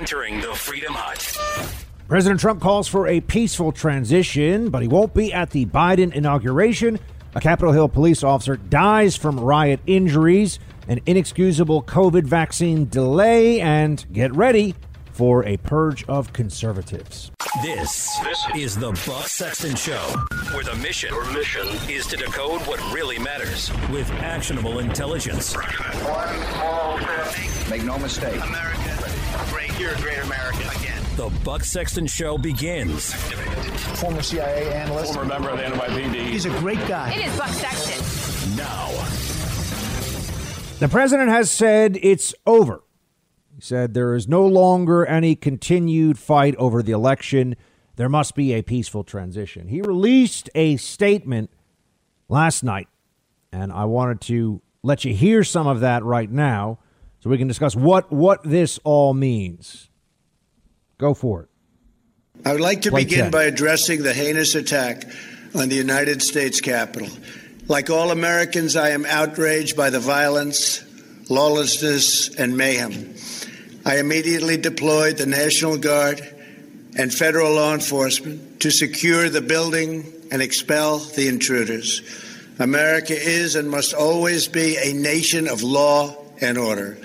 entering the Freedom Hut. President Trump calls for a peaceful transition, but he won't be at the Biden inauguration. A Capitol Hill police officer dies from riot injuries, an inexcusable COVID vaccine delay, and get ready for a purge of conservatives. This, this is the Buck Sexton Show, where the mission, Your mission is to decode what really matters with actionable intelligence. One small step. Make no mistake. America, great. Great American again. The Buck Sexton Show begins. Former CIA analyst. Former member of the NYPD. He's a great guy. It is Buck Sexton. Now. The president has said it's over. He said there is no longer any continued fight over the election. There must be a peaceful transition. He released a statement last night, and I wanted to let you hear some of that right now so we can discuss what, what this all means. Go for it. I would like to Play begin 10. by addressing the heinous attack on the United States Capitol. Like all Americans, I am outraged by the violence, lawlessness, and mayhem. I immediately deployed the National Guard and federal law enforcement to secure the building and expel the intruders. America is and must always be a nation of law and order.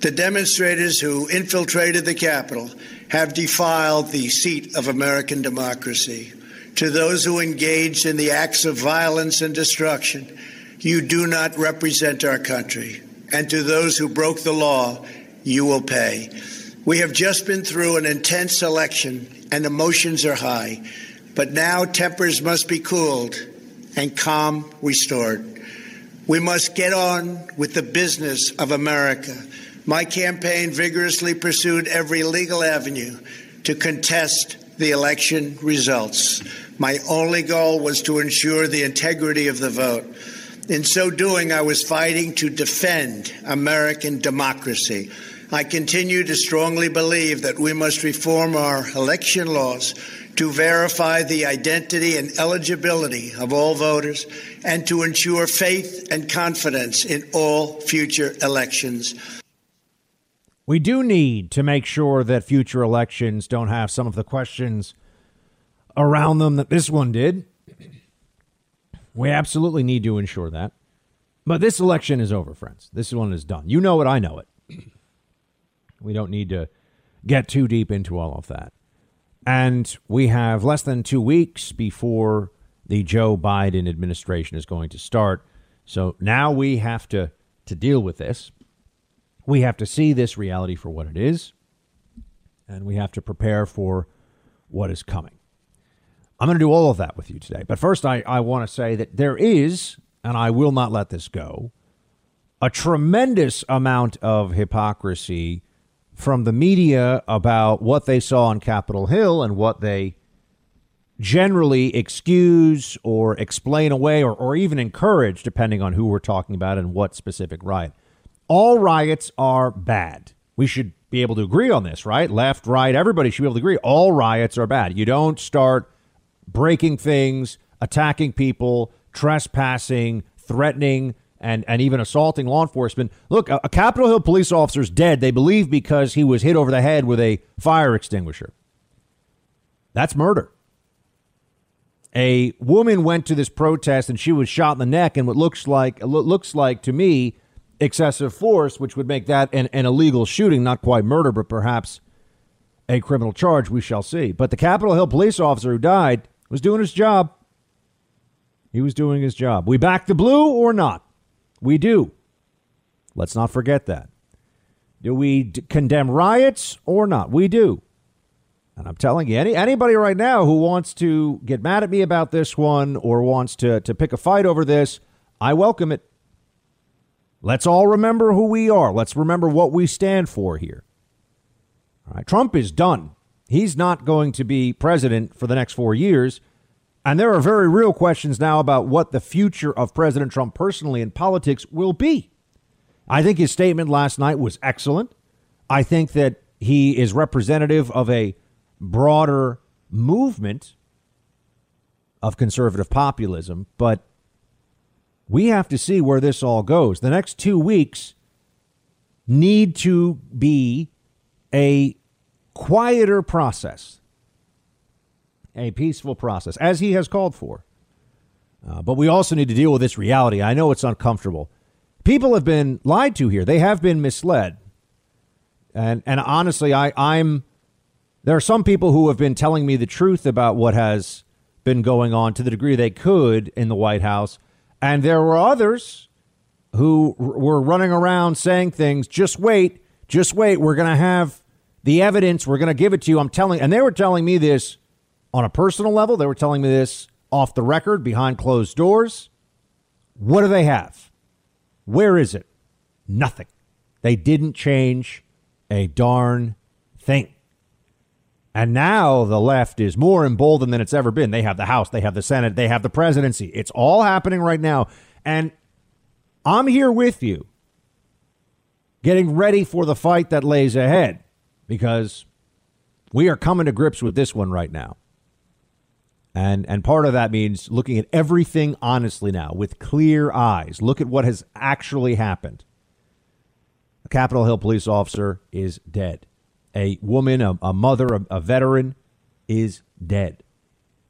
The demonstrators who infiltrated the Capitol have defiled the seat of American democracy. To those who engaged in the acts of violence and destruction, you do not represent our country. And to those who broke the law, you will pay. We have just been through an intense election and emotions are high, but now tempers must be cooled and calm restored. We must get on with the business of America. My campaign vigorously pursued every legal avenue to contest the election results. My only goal was to ensure the integrity of the vote. In so doing, I was fighting to defend American democracy. I continue to strongly believe that we must reform our election laws to verify the identity and eligibility of all voters and to ensure faith and confidence in all future elections. We do need to make sure that future elections don't have some of the questions around them that this one did. We absolutely need to ensure that. But this election is over, friends. This one is done. You know it, I know it. We don't need to get too deep into all of that. And we have less than two weeks before the Joe Biden administration is going to start. So now we have to, to deal with this. We have to see this reality for what it is, and we have to prepare for what is coming. I'm going to do all of that with you today. But first, I, I want to say that there is, and I will not let this go, a tremendous amount of hypocrisy from the media about what they saw on Capitol Hill and what they generally excuse or explain away or, or even encourage, depending on who we're talking about and what specific riot. All riots are bad. We should be able to agree on this, right? Left, right, everybody should be able to agree. All riots are bad. You don't start breaking things, attacking people, trespassing, threatening, and, and even assaulting law enforcement. Look, a, a Capitol Hill police officer is dead, they believe, because he was hit over the head with a fire extinguisher. That's murder. A woman went to this protest and she was shot in the neck, and what looks like looks like to me excessive force, which would make that an, an illegal shooting, not quite murder, but perhaps a criminal charge. We shall see. But the Capitol Hill police officer who died was doing his job. He was doing his job. We back the blue or not? We do. Let's not forget that. Do we d- condemn riots or not? We do. And I'm telling you, any, anybody right now who wants to get mad at me about this one or wants to, to pick a fight over this, I welcome it. Let's all remember who we are. Let's remember what we stand for here. All right, Trump is done. He's not going to be president for the next four years. And there are very real questions now about what the future of President Trump personally in politics will be. I think his statement last night was excellent. I think that he is representative of a broader movement of conservative populism, but we have to see where this all goes. The next two weeks need to be a quieter process, a peaceful process, as he has called for. Uh, but we also need to deal with this reality. I know it's uncomfortable. People have been lied to here. They have been misled. And and honestly, I, I'm there are some people who have been telling me the truth about what has been going on to the degree they could in the White House. And there were others who r- were running around saying things, just wait, just wait, we're going to have the evidence, we're going to give it to you. I'm telling, and they were telling me this on a personal level, they were telling me this off the record, behind closed doors. What do they have? Where is it? Nothing. They didn't change a darn thing. And now the left is more emboldened than it's ever been. They have the House, they have the Senate, they have the presidency. It's all happening right now. And I'm here with you, getting ready for the fight that lays ahead because we are coming to grips with this one right now. And and part of that means looking at everything honestly now with clear eyes. Look at what has actually happened. A Capitol Hill police officer is dead. A woman, a, a mother, a, a, veteran is dead.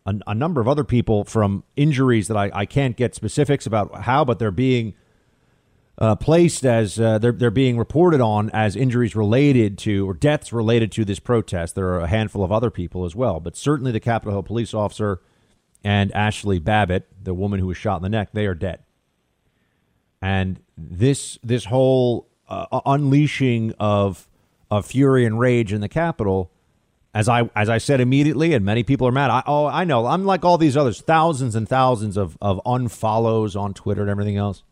A, a, number of other people from injuries that I, I can't get specifics about how, but they're being uh, placed as uh, they're they're being reported on as injuries related to or deaths related to this protest. There are a handful of other people as well, but certainly the Capitol Hill police officer and Ashli Babbitt, the woman who was shot in the neck, they are dead. And this this whole uh, unleashing of of fury and rage in the Capitol, as I as I said immediately, and many people are mad. I, oh, I know. I'm like all these others, thousands and thousands of of unfollows on Twitter and everything else.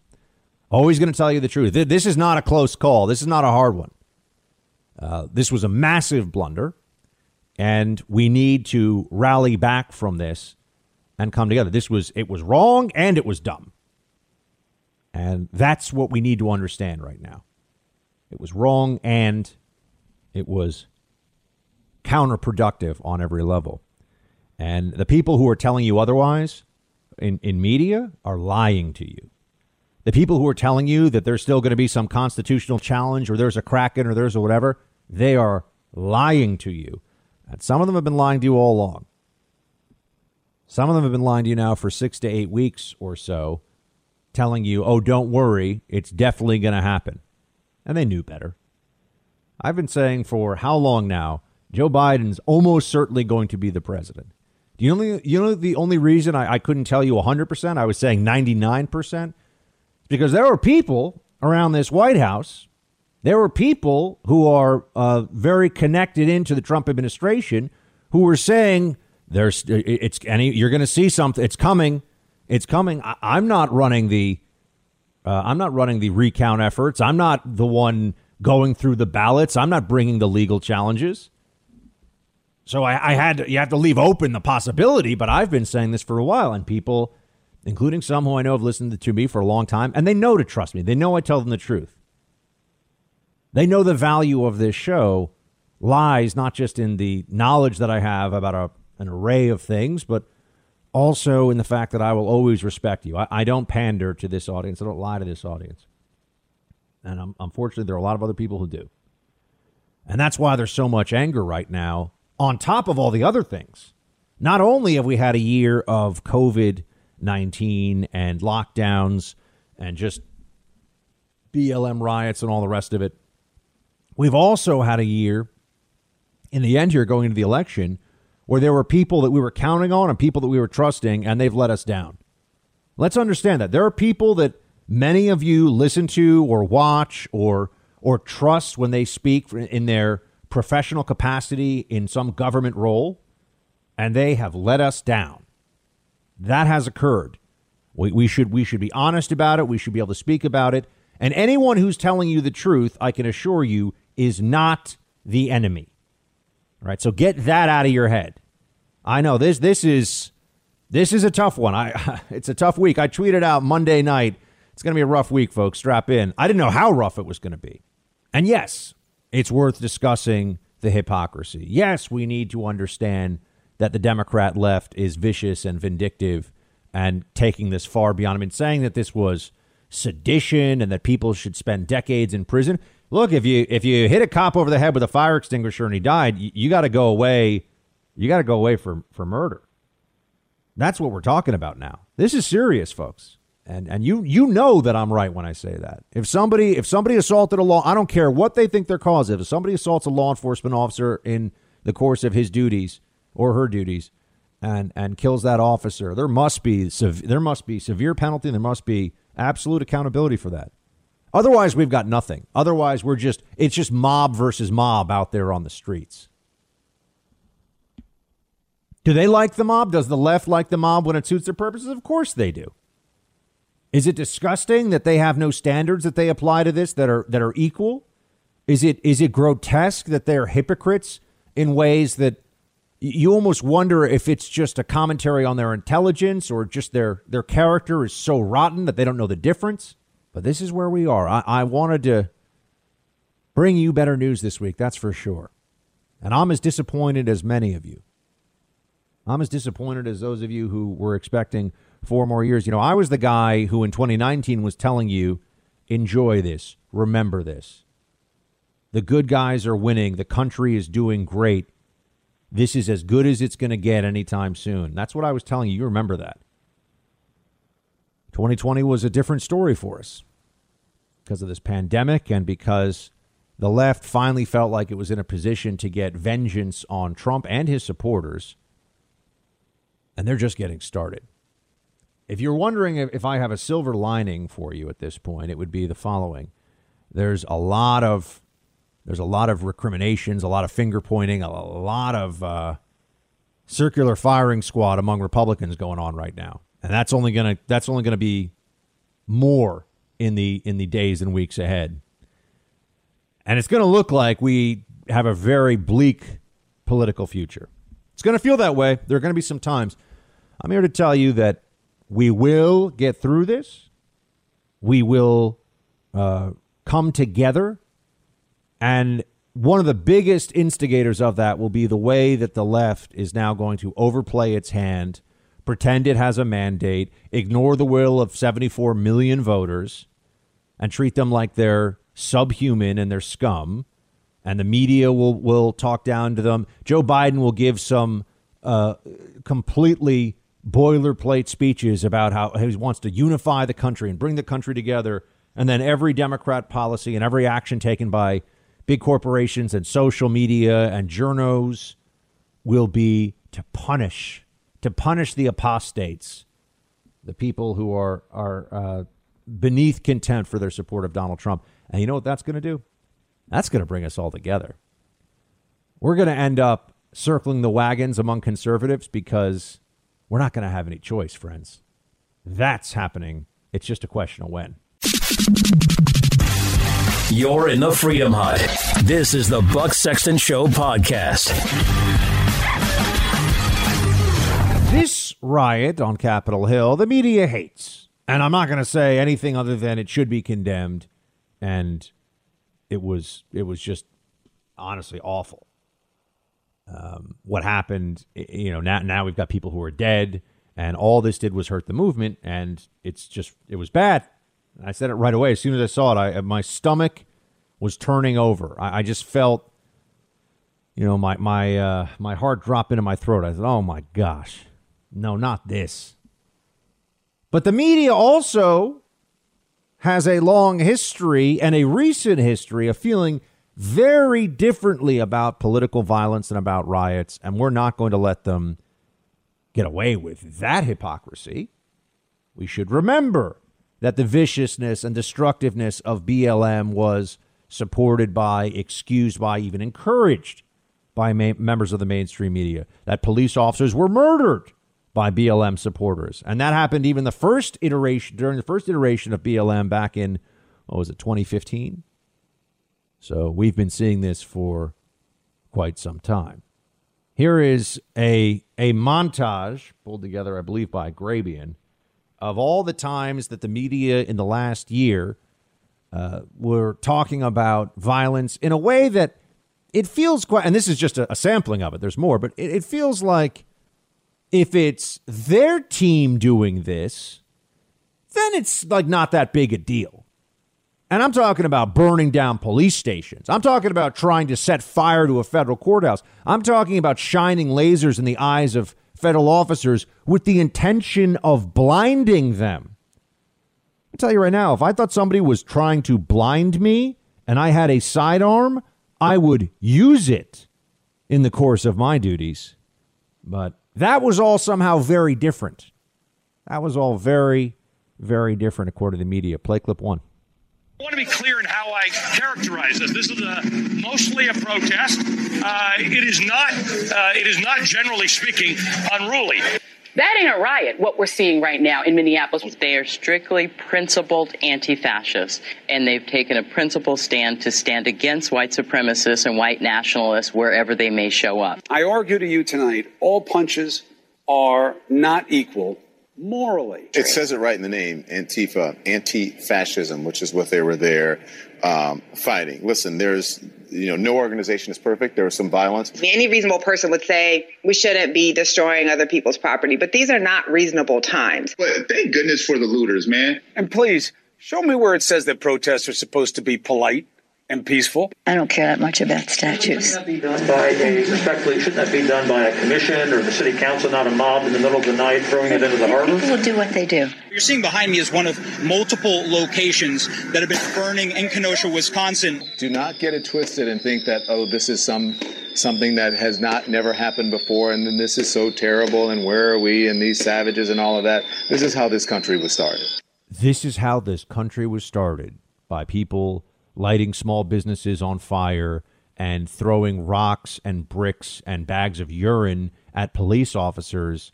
Always going to tell you the truth. This is not a close call. This is not a hard one. Uh, this was a massive blunder, and we need to rally back from this and come together. This was it was wrong and it was dumb, and that's what we need to understand right now. It was wrong and it was counterproductive on every level. And the people who are telling you otherwise in, in media are lying to you. The people who are telling you that there's still going to be some constitutional challenge or there's a Kraken or there's a whatever, they are lying to you. And some of them have been lying to you all along. Some of them have been lying to you now for six to eight weeks or so, telling you, oh, don't worry, it's definitely going to happen. And they knew better. I've been saying for how long now, Joe Biden's almost certainly going to be the president. Do you know, you know the only reason I, I couldn't tell you 100%, I was saying 99%? Because there were people around this White House, there were people who are uh, very connected into the Trump administration who were saying there's it's any you're going to see something. It's coming. It's coming. I, am not running the uh, I'm not running the recount efforts. I'm not the one going through the ballots. I'm not bringing the legal challenges. So I, I had to, you have to leave open the possibility, but I've been saying this for a while, and people including some who I know have listened to me for a long time, and they know to trust me. They know I tell them the truth. They know the value of this show lies not just in the knowledge that I have about a, an array of things, but also in the fact that I will always respect you. I, I don't pander to this audience, I don't lie to this audience. And um, unfortunately, there are a lot of other people who do. And that's why there's so much anger right now, on top of all the other things. Not only have we had a year of COVID 19 and lockdowns and just BLM riots and all the rest of it. We've also had a year in the end here going into the election where there were people that we were counting on and people that we were trusting and they've let us down. Let's understand that there are people that many of you listen to or watch or or trust when they speak in their professional capacity in some government role and they have let us down. That has occurred. We, we, should, we should be honest about it. We should be able to speak about it. And anyone who's telling you the truth, I can assure you, is not the enemy. All right, so get that out of your head. I know this this is this is a tough one. I it's a tough week. I tweeted out Monday night. It's going to be a rough week, folks. Strap in. I didn't know how rough it was going to be. And yes, it's worth discussing the hypocrisy. Yes, we need to understand that the Democrat left is vicious and vindictive and taking this far beyond. I mean, saying that this was sedition and that people should spend decades in prison. Look, if you if you hit a cop over the head with a fire extinguisher and he died, you, you got to go away. You got to go away for for murder. That's what we're talking about now. This is serious, folks. And and you you know that I'm right when I say that. If somebody if somebody assaulted a law, I don't care what they think their cause is. If somebody assaults a law enforcement officer in the course of his duties or her duties, and and kills that officer, there must be there must be severe penalty. There must be absolute accountability for that. Otherwise, we've got nothing. Otherwise, we're just it's just mob versus mob out there on the streets. Do they like the mob? Does the left like the mob when it suits their purposes? Of course they do. Is it disgusting that they have no standards that they apply to this that are that are equal? Is it is it grotesque that they're hypocrites in ways that you almost wonder if it's just a commentary on their intelligence or just their their character is so rotten that they don't know the difference. But this is where we are. I, I wanted to bring you better news this week, that's for sure. And I'm as disappointed as many of you. I'm as disappointed as those of you who were expecting four more years. You know, I was the guy who in 2019 was telling you, enjoy this, remember this. The good guys are winning, the country is doing great this is as good as it's going to get anytime soon. That's what I was telling you. You remember that. 2020 was a different story for us because of this pandemic and because the left finally felt like it was in a position to get vengeance on Trump and his supporters. And they're just getting started. If you're wondering if I have a silver lining for you at this point, it would be the following. There's a lot of there's a lot of recriminations, a lot of finger pointing, a lot of uh, circular firing squad among Republicans going on right now, and that's only gonna that's only gonna be more in the in the days and weeks ahead. And it's going to look like we have a very bleak political future. It's going to feel that way. There are going to be some times. I'm here to tell you that we will get through this. We will uh, come together and one of the biggest instigators of that will be the way that the left is now going to overplay its hand, pretend it has a mandate, ignore the will of 74 million voters, and treat them like they're subhuman and they're scum. And the media will, will talk down to them. Joe Biden will give some uh, completely boilerplate speeches about how he wants to unify the country and bring the country together. And then every Democrat policy and every action taken by big corporations and social media and journos will be to punish to punish the apostates, the people who are are uh, beneath contempt for their support of Donald Trump. And you know what that's going to do? That's going to bring us all together. We're going to end up circling the wagons among conservatives because we're not going to have any choice, friends. That's happening. It's just a question of when. You're in the Freedom Hut. This is the Buck Sexton Show podcast. This riot on Capitol Hill, the media hates. And I'm not going to say anything other than it should be condemned and it was it was just honestly awful. Um, what happened, you know, now now we've got people who are dead and all this did was hurt the movement and it's just it was bad. I said it right away. As soon as I saw it, I, my stomach was turning over. I, I just felt, you know, my my uh, my heart drop into my throat. I said, "Oh my gosh, no, not this." But the media also has a long history and a recent history of feeling very differently about political violence and about riots, and we're not going to let them get away with that hypocrisy. We should remember that the viciousness and destructiveness of BLM was supported by, excused by, even encouraged by ma- members of the mainstream media. That police officers were murdered by BLM supporters. And that happened even the first iteration, during the first iteration of BLM back in, what was it, 2015? So we've been seeing this for quite some time. Here is a, a montage pulled together, I believe, by Grabien of all the times that the media in the last year uh, were talking about violence in a way that it feels quite, and this is just a, a sampling of it, there's more, but it, it feels like if it's their team doing this, then it's like not that big a deal. And I'm talking about burning down police stations. I'm talking about trying to set fire to a federal courthouse. I'm talking about shining lasers in the eyes of federal officers with the intention of blinding them. I tell you right now, if I thought somebody was trying to blind me and I had a sidearm, I would use it in the course of my duties. But that was all somehow very different. That was all very, very different according to the media. Play clip one. I want to be clear in how I characterize this. This is a, mostly a protest. Uh, it is not. Uh, it is not generally speaking unruly. That ain't a riot, what we're seeing right now in Minneapolis. They are strictly principled anti fascists, and they've taken a principled stand to stand against white supremacists and white nationalists wherever they may show up. I argue to you tonight all punches are not equal morally. It says it right in the name, Antifa, anti-fascism, which is what they were there um, fighting. Listen, there's you know no organization is perfect. There was some violence. Any reasonable person would say we shouldn't be destroying other people's property, but these are not reasonable times. But thank goodness for the looters, man. And please show me where it says that protests are supposed to be polite and peaceful. I don't care that much about statues. Shouldn't that be done by a, respectfully, shouldn't that be done by a commission or the city council, not a mob in the middle of the night throwing it into the harbor? People will do what they do. You're seeing behind me is one of multiple locations that have been burning in Kenosha, Wisconsin. Do not get it twisted and think that oh, this is some something that has not never happened before, and then this is so terrible, and where are we, and these savages, and all of that. This is how this country was started. This is how this country was started by people lighting small businesses on fire and throwing rocks and bricks and bags of urine at police officers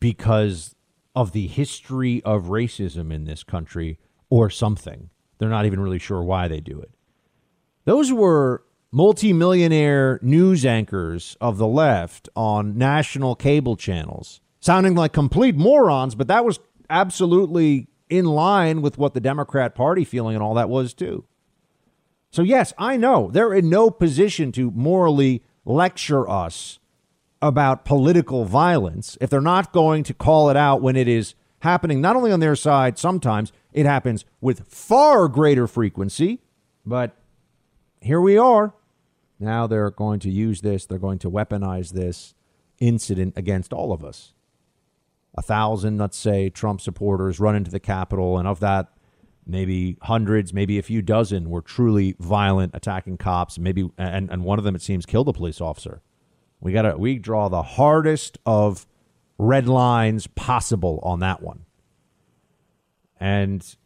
because of the history of racism in this country or something. They're not even really sure why they do it. Those were multimillionaire news anchors of the left on national cable channels, sounding like complete morons, but that was absolutely in line with what the Democrat Party feeling and all that was too. So, yes, I know they're in no position to morally lecture us about political violence if they're not going to call it out when it is happening, not only on their side, sometimes it happens with far greater frequency. But here we are. Now they're going to use this, they're going to weaponize this incident against all of us. A thousand, let's say, Trump supporters run into the Capitol, and of that, maybe hundreds, maybe a few dozen were truly violent, attacking cops. Maybe, and, and one of them, it seems, killed a police officer. We got to we draw the hardest of red lines possible on that one. And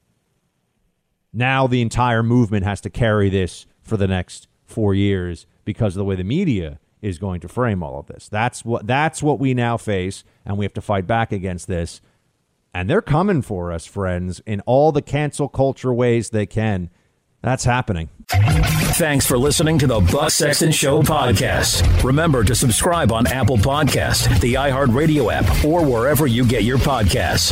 now the entire movement has to carry this for the next 4 years because of the way the media is going to frame all of this. That's what that's what we now face and we have to fight back against this. And they're coming for us, friends, in all the cancel culture ways they can. That's happening. Thanks for listening to the Buck Sexton Show podcast. Remember to subscribe on Apple Podcast, the iHeartRadio app, or wherever you get your podcasts.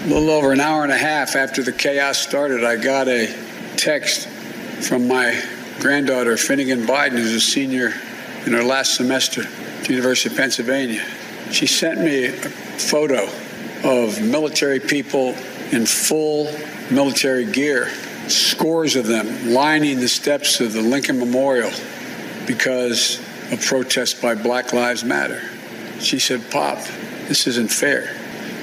A little over an hour and a half after the chaos started, I got a text from my granddaughter, Finnegan Biden, who's a senior in her last semester at the University of Pennsylvania. She sent me a photo of military people in full military gear scores of them lining the steps of the Lincoln Memorial because of protests by Black Lives Matter. She said, Pop, this isn't fair.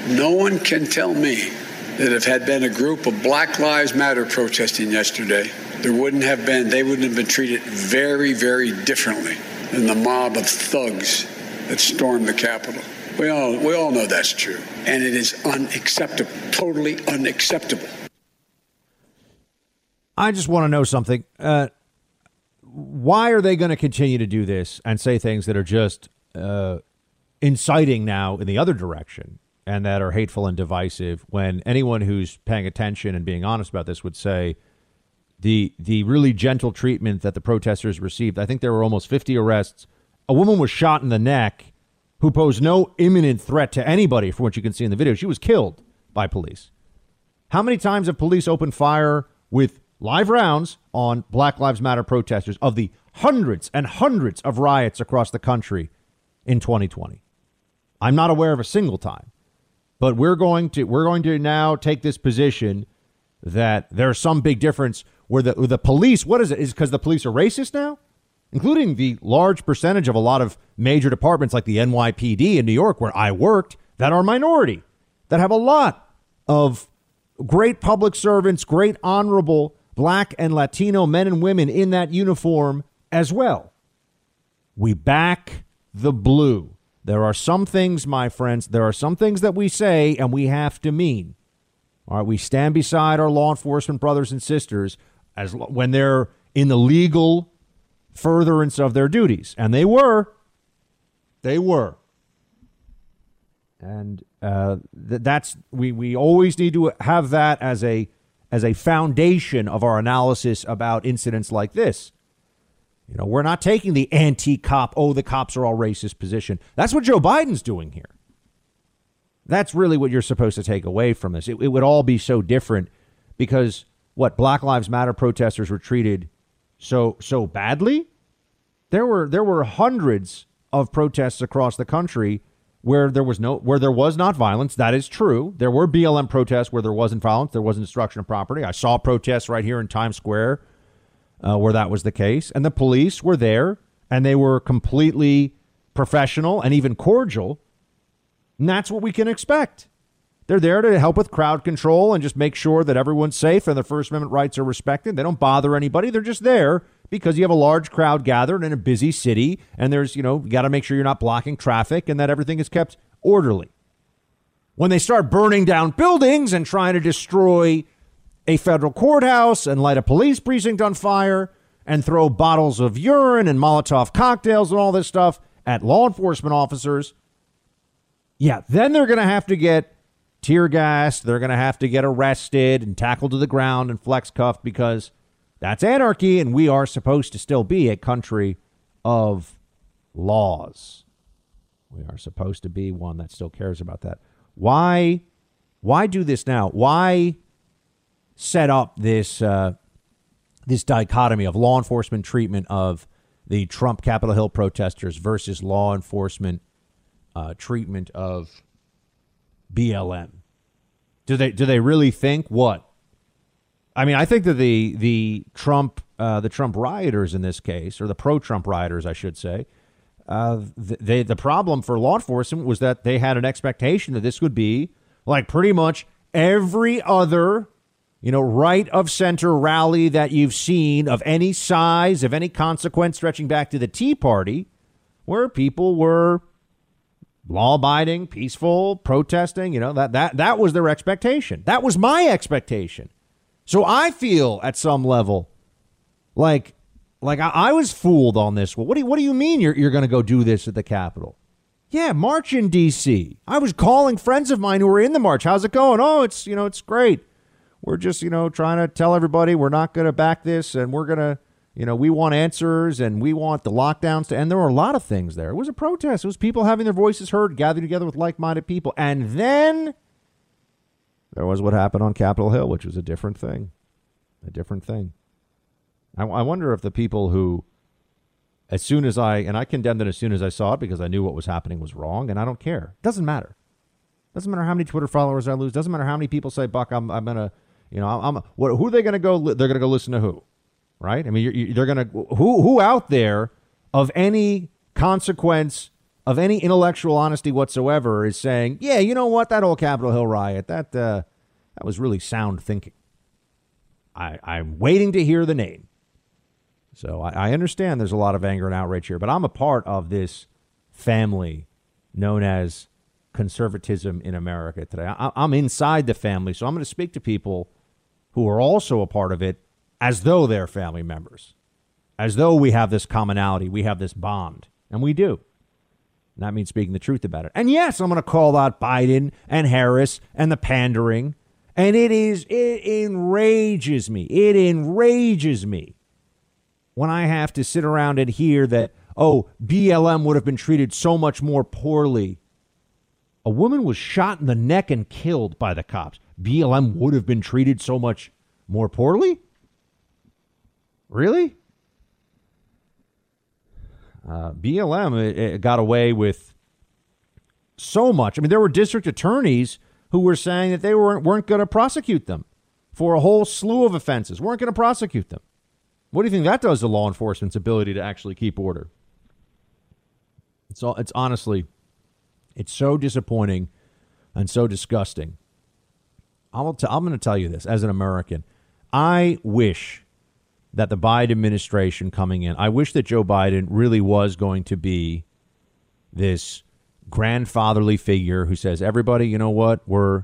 No one can tell me that if had been a group of Black Lives Matter protesting yesterday, there wouldn't have been, they wouldn't have been treated very, very differently than the mob of thugs that stormed the Capitol. We all, we all know that's true. And it is unacceptable, totally unacceptable. I just want to know something. Uh, why are they going to continue to do this and say things that are just uh, inciting now in the other direction and that are hateful and divisive when anyone who's paying attention and being honest about this would say the the really gentle treatment that the protesters received. I think there were almost 50 arrests. A woman was shot in the neck who posed no imminent threat to anybody from what you can see in the video. She was killed by police. How many times have police opened fire with live rounds on Black Lives Matter protesters of the hundreds and hundreds of riots across the country in 2020. I'm not aware of a single time. But we're going to we're going to now take this position that there's some big difference where the the police what is it is because the police are racist now, including the large percentage of a lot of major departments like the NYPD in New York where I worked that are minority that have a lot of great public servants, great honorable black and Latino men and women in that uniform as well. We back the blue. There are some things, my friends, there are some things that we say and we have to mean. All right, we stand beside our law enforcement brothers and sisters as when they're in the legal furtherance of their duties, and they were. They were. And uh, th- that's we we always need to have that as a as a foundation of our analysis about incidents like this. You know, we're not taking the anti cop, oh, the cops are all racist position. That's what Joe Biden's doing here. That's really what you're supposed to take away from this. It, it would all be so different because what Black Lives Matter protesters were treated so so badly. There were there were hundreds of protests across the country where there was no where there was not violence. That is true. There were BLM protests where there wasn't violence. There wasn't destruction of property. I saw protests right here in Times Square uh, where that was the case. And the police were there and they were completely professional and even cordial. And that's what we can expect. They're there to help with crowd control and just make sure that everyone's safe and the First Amendment rights are respected. They don't bother anybody. They're just there because you have a large crowd gathered in a busy city and there's, you know, you got to make sure you're not blocking traffic and that everything is kept orderly. When they start burning down buildings and trying to destroy a federal courthouse and light a police precinct on fire and throw bottles of urine and Molotov cocktails and all this stuff at law enforcement officers, yeah, then they're going to have to get tear gassed. They're going to have to get arrested and tackled to the ground and flex cuffed because that's anarchy, and we are supposed to still be a country of laws. We are supposed to be one that still cares about that. Why? Why do this now? Why set up this uh, this dichotomy of law enforcement treatment of the Trump Capitol Hill protesters versus law enforcement uh, treatment of BLM. Do they do they really think what? I mean, I think that the the Trump uh, the Trump rioters in this case, or the pro Trump rioters, I should say, uh, they the problem for law enforcement was that they had an expectation that this would be like pretty much every other you know, right of center rally that you've seen of any size, of any consequence, stretching back to the Tea Party, where people were law abiding, peaceful, protesting, you know, that, that, that was their expectation. That was my expectation. So I feel at some level like, like I, I was fooled on this. Well, what do you, what do you mean you're, you're going to go do this at the Capitol? Yeah, march in D.C. I was calling friends of mine who were in the march. How's it going? Oh, it's, you know, it's great we're just, you know, trying to tell everybody we're not going to back this and we're going to, you know, we want answers and we want the lockdowns to end. There were a lot of things there. It was a protest. It was people having their voices heard, gathered together with like minded people. And then there was what happened on Capitol Hill, which was a different thing. A different thing. I, I wonder if the people who, as soon as I, and I condemned it as soon as I saw it because I knew what was happening was wrong, and I don't care. Doesn't matter. Doesn't matter how many Twitter followers I lose. Doesn't matter how many people say, Buck, I'm, I'm going to you know, I'm, what, who are they going to go? They're going to go listen to who, right? I mean, you're, you're, they're going to who who out there of any consequence of any intellectual honesty whatsoever is saying, yeah, you know what, that old Capitol Hill riot, that uh, that was really sound thinking. I I'm waiting to hear the name. So I, I understand there's a lot of anger and outrage here, but I'm a part of this family known as conservatism in America today. I, I'm inside the family, so I'm going to speak to people who are also a part of it as though they're family members, as though we have this commonality, we have this bond, and we do. And that means speaking the truth about it. And yes, I'm going to call out Biden and Harris and the pandering. And it is, it enrages me. It enrages me when I have to sit around and hear that, oh, BLM would have been treated so much more poorly. A woman was shot in the neck and killed by the cops. BLM would have been treated so much more poorly? Really? Uh, BLM it, it got away with so much. I mean, there were district attorneys who were saying that they weren't, weren't going to prosecute them for a whole slew of offenses, weren't going to prosecute them. What do you think that does to law enforcement's ability to actually keep order? It's all, it's honestly, it's so disappointing and so disgusting. I'm, t- I'm going to tell you this as an American. I wish that the Biden administration coming in, I wish that Joe Biden really was going to be this grandfatherly figure who says, "Everybody, you know what? We're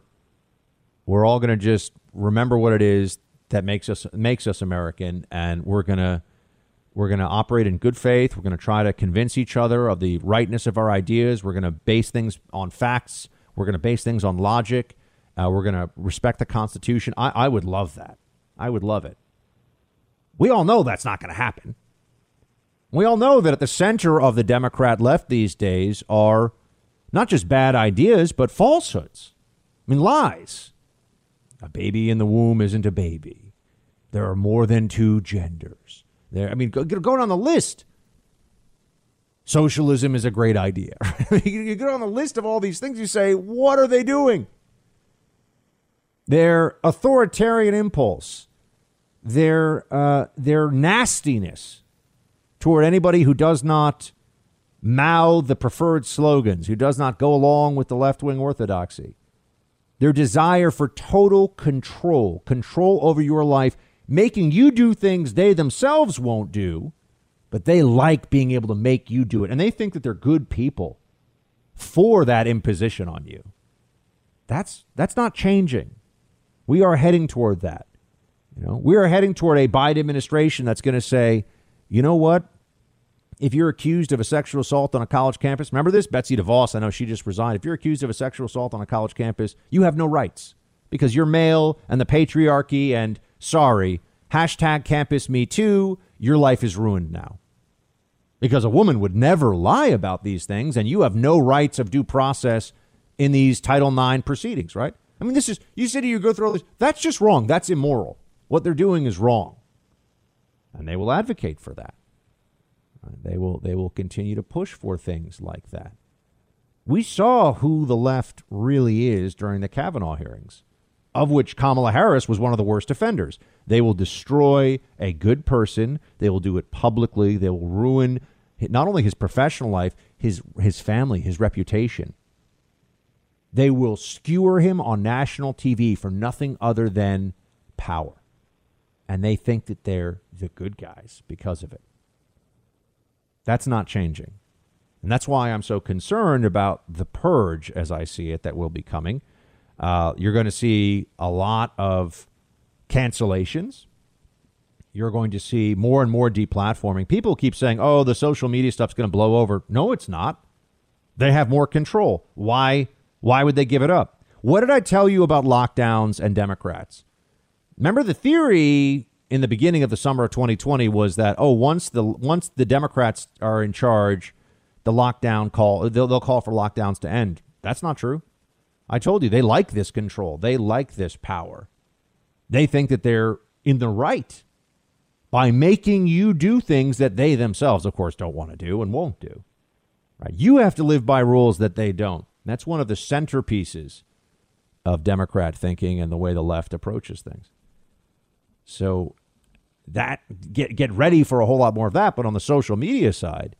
we're all going to just remember what it is that makes us makes us American, and we're gonna we're gonna operate in good faith. We're gonna try to convince each other of the rightness of our ideas. We're gonna base things on facts. We're gonna base things on logic. Uh, we're gonna respect the Constitution. I, I would love that. I would love it. We all know that's not going to happen. We all know that at the center of the Democrat left these days are not just bad ideas, but falsehoods. I mean, lies. A baby in the womb isn't a baby. There are more than two genders. There, I mean, go, go down the list. Socialism is a great idea. you get on the list of all these things, you say, what are they doing? Their authoritarian impulse their uh, their nastiness toward anybody who does not mouth the preferred slogans, who does not go along with the left wing orthodoxy. Their desire for total control, control over your life, making you do things they themselves won't do, but they like being able to make you do it. And they think that they're good people for that imposition on you. That's that's not changing. We are heading toward that. You know, we are heading toward a Biden administration that's going to say, you know what? If you're accused of a sexual assault on a college campus, remember this? Betsy DeVos, I know she just resigned. If you're accused of a sexual assault on a college campus, you have no rights because you're male and the patriarchy and sorry, hashtag campus me too, your life is ruined now. Because a woman would never lie about these things and you have no rights of due process in these Title IX proceedings, right? I mean, this is, you said you go through all this. That's just wrong. That's immoral. What they're doing is wrong. And they will advocate for that. They will they will continue to push for things like that. We saw who the left really is during the Kavanaugh hearings, of which Kamala Harris was one of the worst offenders. They will destroy a good person. They will do it publicly. They will ruin not only his professional life, his his family, his reputation. They will skewer him on national TV for nothing other than power and they think that they're the good guys because of it. That's not changing. And that's why I'm so concerned about the purge, as I see it, that will be coming. Uh, you're going to see a lot of cancellations. You're going to see more and more deplatforming. People keep saying, oh, the social media stuff's going to blow over. No, it's not. They have more control. Why? Why would they give it up? What did I tell you about lockdowns and Democrats? Remember the theory in the beginning of the summer of 2020 was that oh once the once the Democrats are in charge, the lockdown call they'll, they'll call for lockdowns to end. That's not true. I told you they like this control. They like this power. They think that they're in the right by making you do things that they themselves, of course, don't want to do and won't do. Right? You have to live by rules that they don't. That's one of the centerpieces of Democrat thinking and the way the left approaches things. So that get get ready for a whole lot more of that. But on the social media side,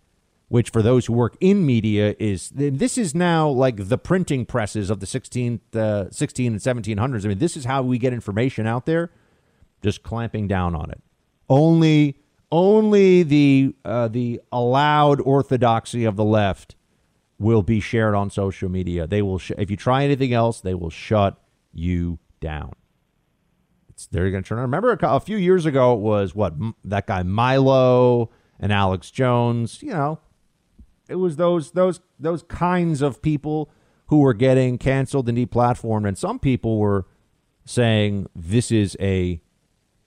which for those who work in media is this is now like the printing presses of the 16th, uh, 16 and 1700s. I mean, this is how we get information out there. Just clamping down on it. Only only the uh, the allowed orthodoxy of the left will be shared on social media. They will sh- if you try anything else, they will shut you down. It's, they're going to turn on. Remember a, a, few years ago, it was what that guy Milo and Alex Jones. You know, it was those those those kinds of people who were getting canceled and deplatformed, and some people were saying this is a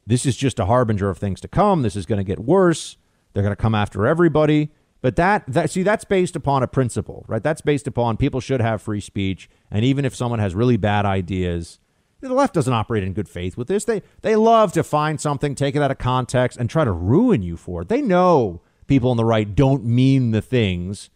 this is just a harbinger of things to come. This is going to get worse. They're going to come after everybody. But that, that see that's based upon a principle, right? That's based upon people should have free speech, and even if someone has really bad ideas, the left doesn't operate in good faith with this. They they love to find something, take it out of context, and try to ruin you for it. They know people on the right don't mean the things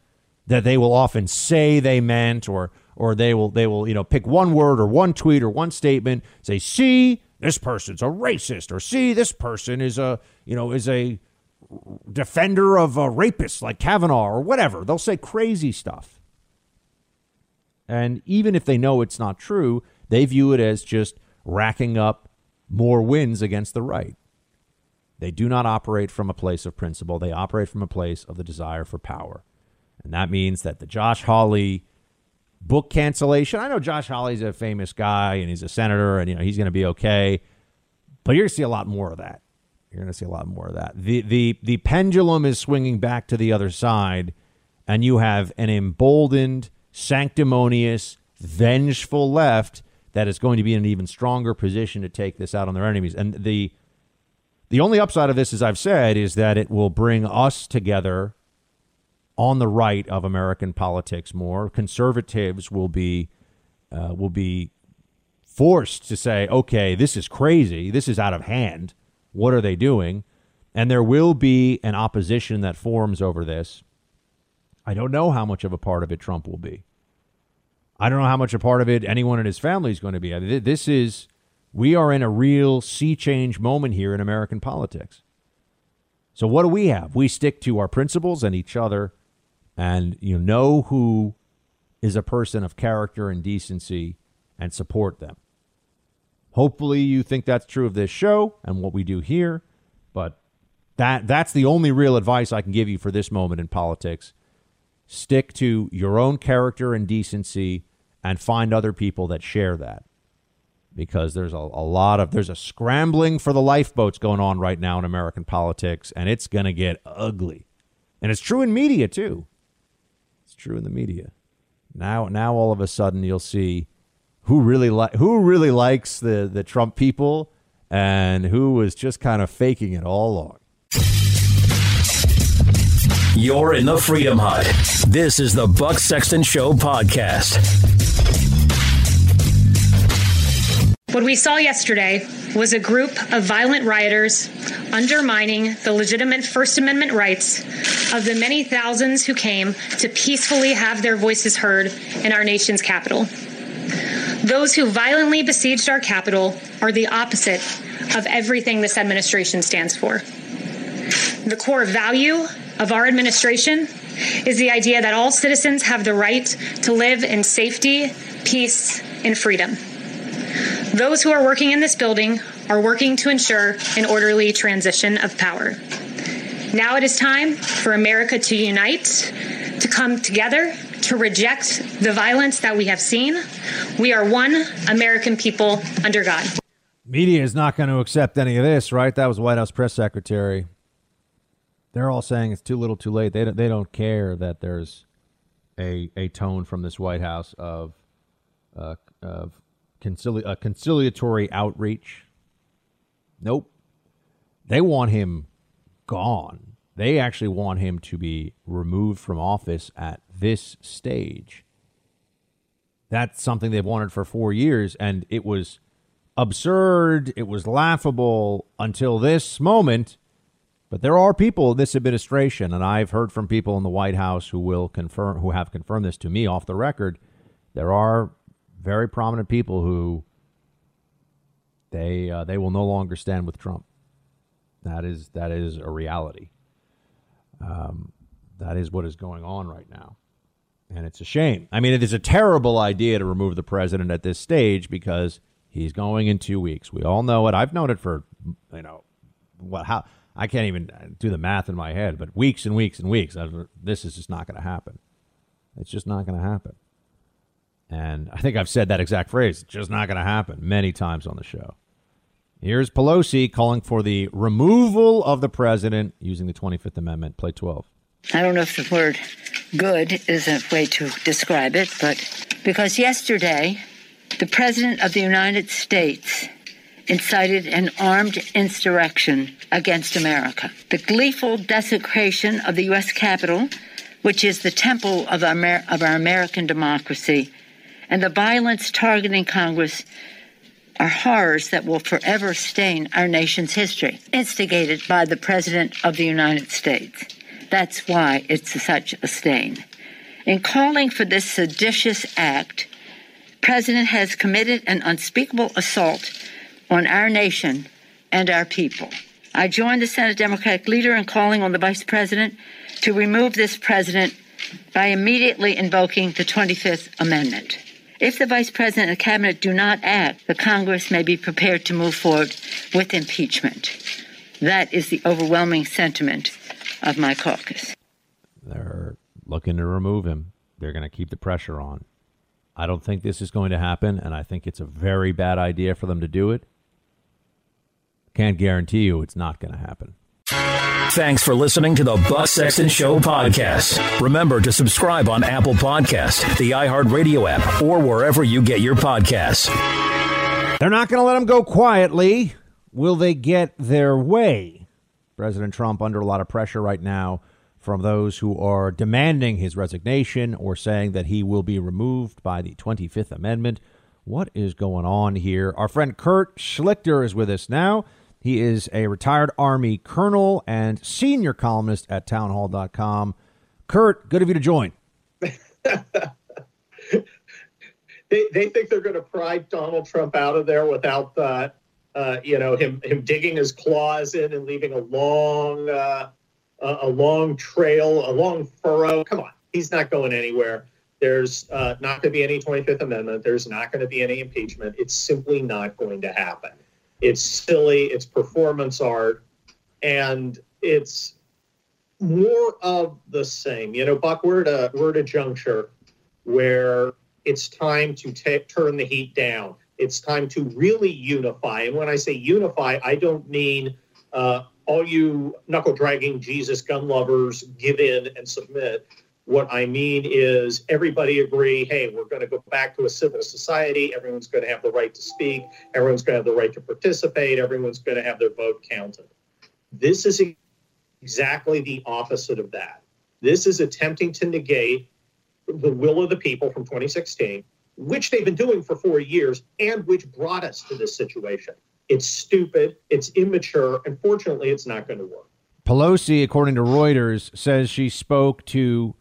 that they will often say they meant or or they will they will you know pick one word or one tweet or one statement, say, "See, this person's a racist," or "See, this person is a you know is a defender of a rapist like Kavanaugh or whatever." They'll say crazy stuff. And even if they know it's not true, they view it as just racking up more wins against the right. They do not operate from a place of principle. They operate from a place of the desire for power. And that means that the Josh Hawley book cancellation, I know Josh Hawley's a famous guy and he's a senator and you know he's going to be okay, but you're going to see a lot more of that. You're going to see a lot more of that. The the the pendulum is swinging back to the other side and you have an emboldened, sanctimonious, vengeful left that is going to be in an even stronger position to take this out on their enemies. And the the only upside of this, as I've said, is that it will bring us together on the right of American politics more. Conservatives will be uh, will be forced to say, "Okay, this is crazy. This is out of hand. What are they doing?" And there will be an opposition that forms over this. I don't know how much of a part of it Trump will be. I don't know how much a part of it anyone in his family is going to be. This is, we are in a real sea change moment here in American politics. So what do we have? We stick to our principles and each other, and you know who is a person of character and decency, and support them. Hopefully, you think that's true of this show and what we do here, but that that's the only real advice I can give you for this moment in politics. Stick to your own character and decency and find other people that share that because there's a, a lot of there's a scrambling for the lifeboats going on right now in American politics and it's going to get ugly. And it's true in media too. It's true in the media. Now now all of a sudden you'll see who really li- who really likes the the Trump people and who was just kind of faking it all along. You're in the Freedom Hut. This is the Buck Sexton Show podcast. What we saw yesterday was a group of violent rioters undermining the legitimate First Amendment rights of the many thousands who came to peacefully have their voices heard in our nation's capital. Those who violently besieged our Capitol are the opposite of everything this administration stands for. The core value of our administration is the idea that all citizens have the right to live in safety, peace, and freedom. Those who are working in this building are working to ensure an orderly transition of power. Now it is time for America to unite, to come together, to reject the violence that we have seen. We are one American people under God. Media is not going to accept any of this, right? That was White House press secretary they're all saying it's too little, too late. They don't, they don't care that there's a a tone from this White House of uh, of concili- a conciliatory outreach. Nope. They want him gone. They actually want him to be removed from office at this stage. That's something they've wanted for four years, and it was absurd. It was laughable until this moment but there are people in this administration, and I've heard from people in the White House who will confirm, who have confirmed this to me off the record. There are very prominent people who they uh, they will no longer stand with Trump. That is that is a reality. Um, that is what is going on right now, and it's a shame. I mean, it is a terrible idea to remove the president at this stage because he's going in two weeks. We all know it. I've known it for you know what how I can't even do the math in my head, but weeks and weeks and weeks. This is just not going to happen. It's just not going to happen. And I think I've said that exact phrase, just not going to happen, many times on the show. Here's Pelosi calling for the removal of the president using the 25th Amendment. Play 12. I don't know if the word good is a way to describe it, but because yesterday, the President of the United States incited an armed insurrection against America. The gleeful desecration of the U.S. Capitol, which is the temple of our, of our American democracy, and the violence targeting Congress are horrors that will forever stain our nation's history, instigated by the President of the United States. That's why it's such a stain. In calling for this seditious act, President has committed an unspeakable assault on our nation and our people. I join the Senate Democratic leader in calling on the Vice President to remove this president by immediately invoking the 25th Amendment. If the Vice President and Cabinet do not act, the Congress may be prepared to move forward with impeachment. That is the overwhelming sentiment of my caucus. They're looking to remove him. They're going to keep the pressure on. I don't think this is going to happen, and I think it's a very bad idea for them to do it. Can't guarantee you it's not going to happen. Thanks for listening to the Buck Sexton Show podcast. Remember to subscribe on Apple Podcast, the iHeartRadio app, or wherever you get your podcasts. They're not going to let them go quietly. Will they get their way? President Trump under a lot of pressure right now from those who are demanding his resignation or saying that he will be removed by the 25th Amendment. What is going on here? Our friend Kurt Schlichter is with us now. He is a retired Army colonel and senior columnist at townhall.com. Kurt, good of you to join. they, they think they're going to pry Donald Trump out of there without, uh, uh, you know, him him digging his claws in and leaving a long uh, a long trail, a long furrow. Come on, he's not going anywhere. There's uh, not going to be any 25th Amendment. There's not going to be any impeachment. It's simply not going to happen. It's silly, it's performance art, and it's more of the same. You know, Buck, we're at a, we're at a juncture where it's time to t- turn the heat down. It's time to really unify. And when I say unify, I don't mean uh, all you knuckle dragging Jesus gun lovers give in and submit. What I mean is everybody agree, hey, we're going to go back to a civil society. Everyone's going to have the right to speak. Everyone's going to have the right to participate. Everyone's going to have their vote counted. This is exactly the opposite of that. This is attempting to negate the will of the people from 2016, which they've been doing for four years and which brought us to this situation. It's stupid, it's immature, and fortunately, it's not going to work. Pelosi, according to Reuters, says she spoke to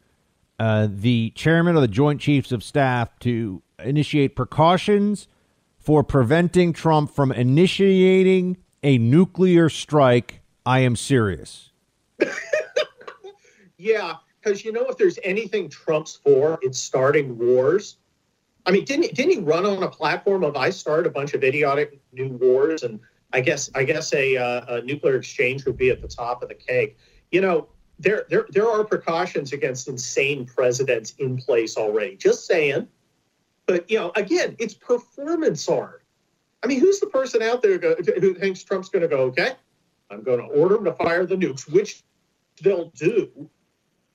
uh, the chairman of the Joint Chiefs of Staff to initiate precautions for preventing Trump from initiating a nuclear strike. I am serious. yeah, because you know, if there's anything Trump's for, it's starting wars. I mean, didn't didn't he run on a platform of I start a bunch of idiotic new wars, and I guess I guess a, uh, a nuclear exchange would be at the top of the cake. You know, there, there, there are precautions against insane presidents in place already. Just saying. But, you know, again, it's performance art. I mean, who's the person out there who thinks Trump's going to go, okay, I'm going to order them to fire the nukes, which they'll do.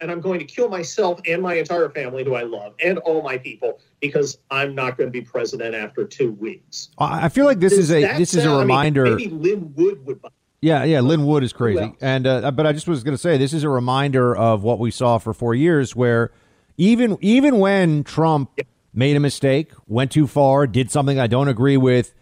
And I'm going to kill myself and my entire family who I love and all my people because I'm not going to be president after two weeks. I feel like this is, is a this is a reminder. I mean, maybe Lin Wood would buy yeah, yeah, Lin Wood is crazy, and uh, but I just was going to say this is a reminder of what we saw for four years, where even even when Trump made a mistake, went too far, did something I don't agree with,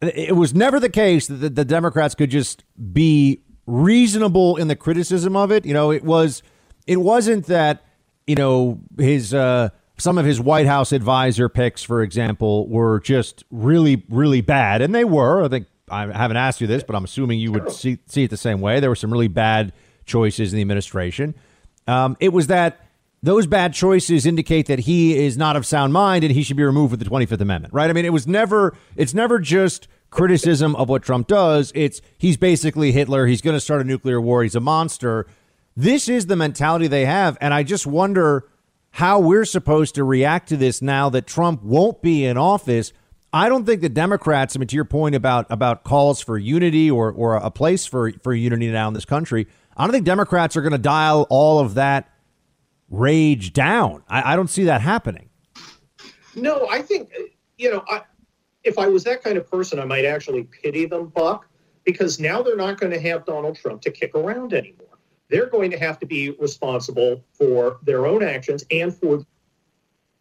it was never the case that the, the Democrats could just be reasonable in the criticism of it. You know, it was it wasn't that you know his uh, some of his White House advisor picks, for example, were just really really bad, and they were. I think I haven't asked you this, but I'm assuming you would see, see it the same way. There were some really bad choices in the administration. Um, it was that those bad choices indicate that he is not of sound mind and he should be removed with the 25th Amendment, right? I mean, it was never, it's never just criticism of what Trump does. It's he's basically Hitler. He's going to start a nuclear war. He's a monster. This is the mentality they have. And I just wonder how we're supposed to react to this now that Trump won't be in office. I don't think the Democrats, I mean, to your point about about calls for unity or or a place for for unity now in this country, I don't think Democrats are going to dial all of that rage down. I, I, don't see that happening. No, I think you know, I, if I was that kind of person, I might actually pity them, Buck, because now they're not going to have Donald Trump to kick around anymore. They're going to have to be responsible for their own actions and for the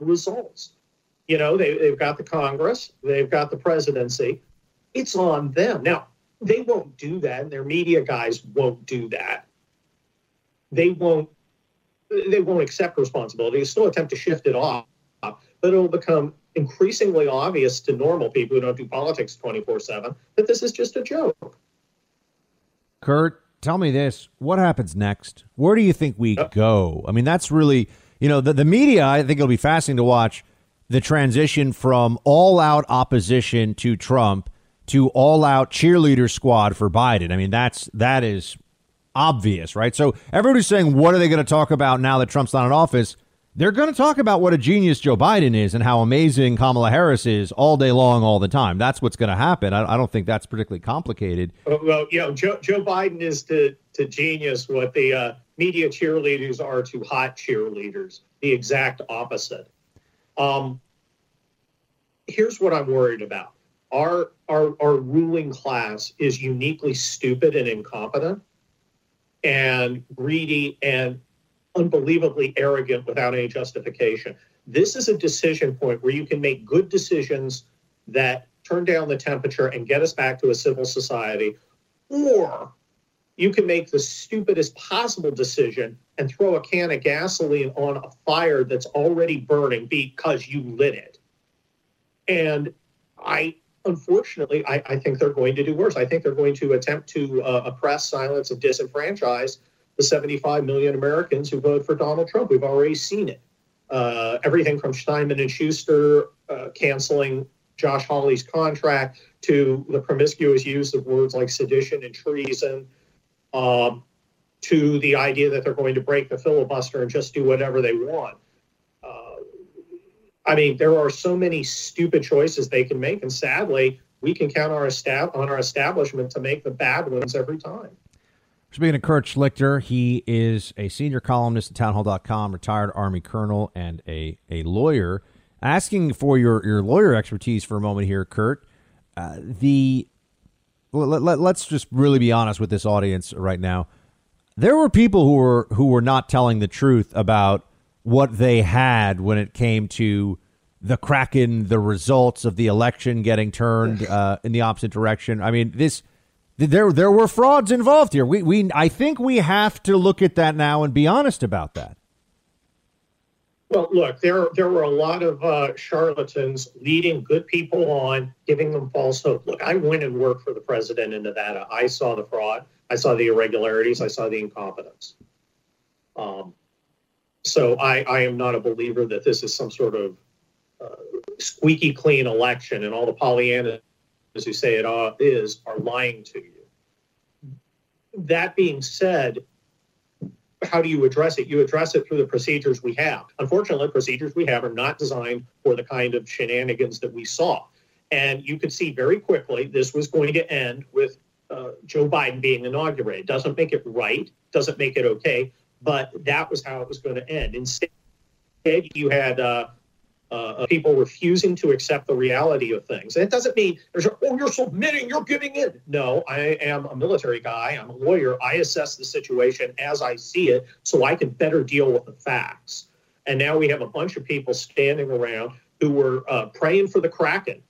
results. You know, they, they've got the Congress, they've got the presidency. It's on them. Now, they won't do that, and their media guys won't do that. They won't they won't accept responsibility. They still attempt to shift it off, but it'll become increasingly obvious to normal people who don't do politics 24 7 that this is just a joke. Kurt, tell me this. What happens next? Where do you think we go? I mean, that's really, you know, the, the media, I think it'll be fascinating to watch the transition from all out opposition to Trump to all out cheerleader squad for Biden. I mean, that's, that is obvious, right? So everybody's saying, what are they going to talk about now that Trump's not in office? They're going to talk about what a genius Joe Biden is and how amazing Kamala Harris is all day long, all the time. That's what's going to happen. I, I don't think that's particularly complicated. Well, you know, Joe, Joe Biden is to, to genius what the uh, media cheerleaders are to hot cheerleaders, the exact opposite. Um, here's what I'm worried about. Our, our, our ruling class is uniquely stupid and incompetent and greedy and unbelievably arrogant without any justification. This is a decision point where you can make good decisions that turn down the temperature and get us back to a civil society, or you can make the stupidest possible decision and throw a can of gasoline on a fire that's already burning because you lit it. And I, unfortunately, I, I think they're going to do worse. I think they're going to attempt to uh, oppress, silence, and disenfranchise the 75 million Americans who voted for Donald Trump. We've already seen it. Uh, everything from Simon and Schuster uh, canceling Josh Hawley's contract to the promiscuous use of words like sedition and treason, um, to the idea that they're going to break the filibuster and just do whatever they want. Uh, I mean, there are so many stupid choices they can make, and sadly, we can count our estab- on our establishment to make the bad ones every time. Speaking of Kurt Schlichter, he is a senior columnist at townhall.com, retired Army colonel, and a, a lawyer. Asking for your, your lawyer expertise for a moment here, Kurt. Uh, the let, let, let's just really be honest with this audience right now. There were people who were who were not telling the truth about what they had when it came to the Kraken, the results of the election getting turned uh, in the opposite direction. I mean, this there there were frauds involved here. We we I think we have to look at that now and be honest about that. Well, look, there there were a lot of uh, charlatans leading good people on, giving them false hope. Look, I went and worked for the president in Nevada. I saw the fraud. I saw the irregularities. I saw the incompetence. Um, so I, I am not a believer that this is some sort of uh, squeaky clean election and all the Pollyanna as you say it is, are lying to you. That being said, how do you address it? You address it through the procedures we have. Unfortunately, procedures we have are not designed for the kind of shenanigans that we saw. And you could see very quickly this was going to end with uh, Joe Biden being inaugurated. Doesn't make it right, doesn't make it okay, but that was how it was going to end. Instead, you had uh, uh, people refusing to accept the reality of things. And it doesn't mean there's a, oh, you're submitting, you're giving in. No, I am a military guy. I'm a lawyer. I assess the situation as I see it so I can better deal with the facts. And now we have a bunch of people standing around who were uh, praying for the Kraken.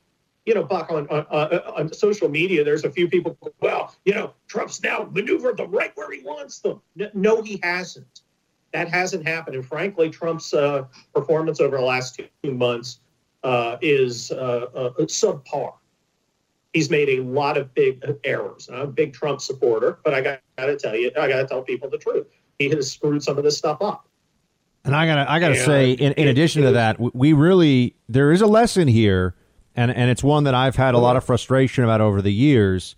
You know, Buck, on, on, on social media, there's a few people, well, you know, Trump's now maneuvered them right where he wants them. No, he hasn't that hasn't happened. And frankly, Trump's uh, performance over the last two months uh, is uh, uh subpar. He's made a lot of big errors. I'm a big Trump supporter, but I got to tell you, I got to tell people the truth. He has screwed some of this stuff up. And I gotta, I gotta and say, in, in addition to that, we really there is a lesson here, and and it's one that I've had a lot of frustration about over the years.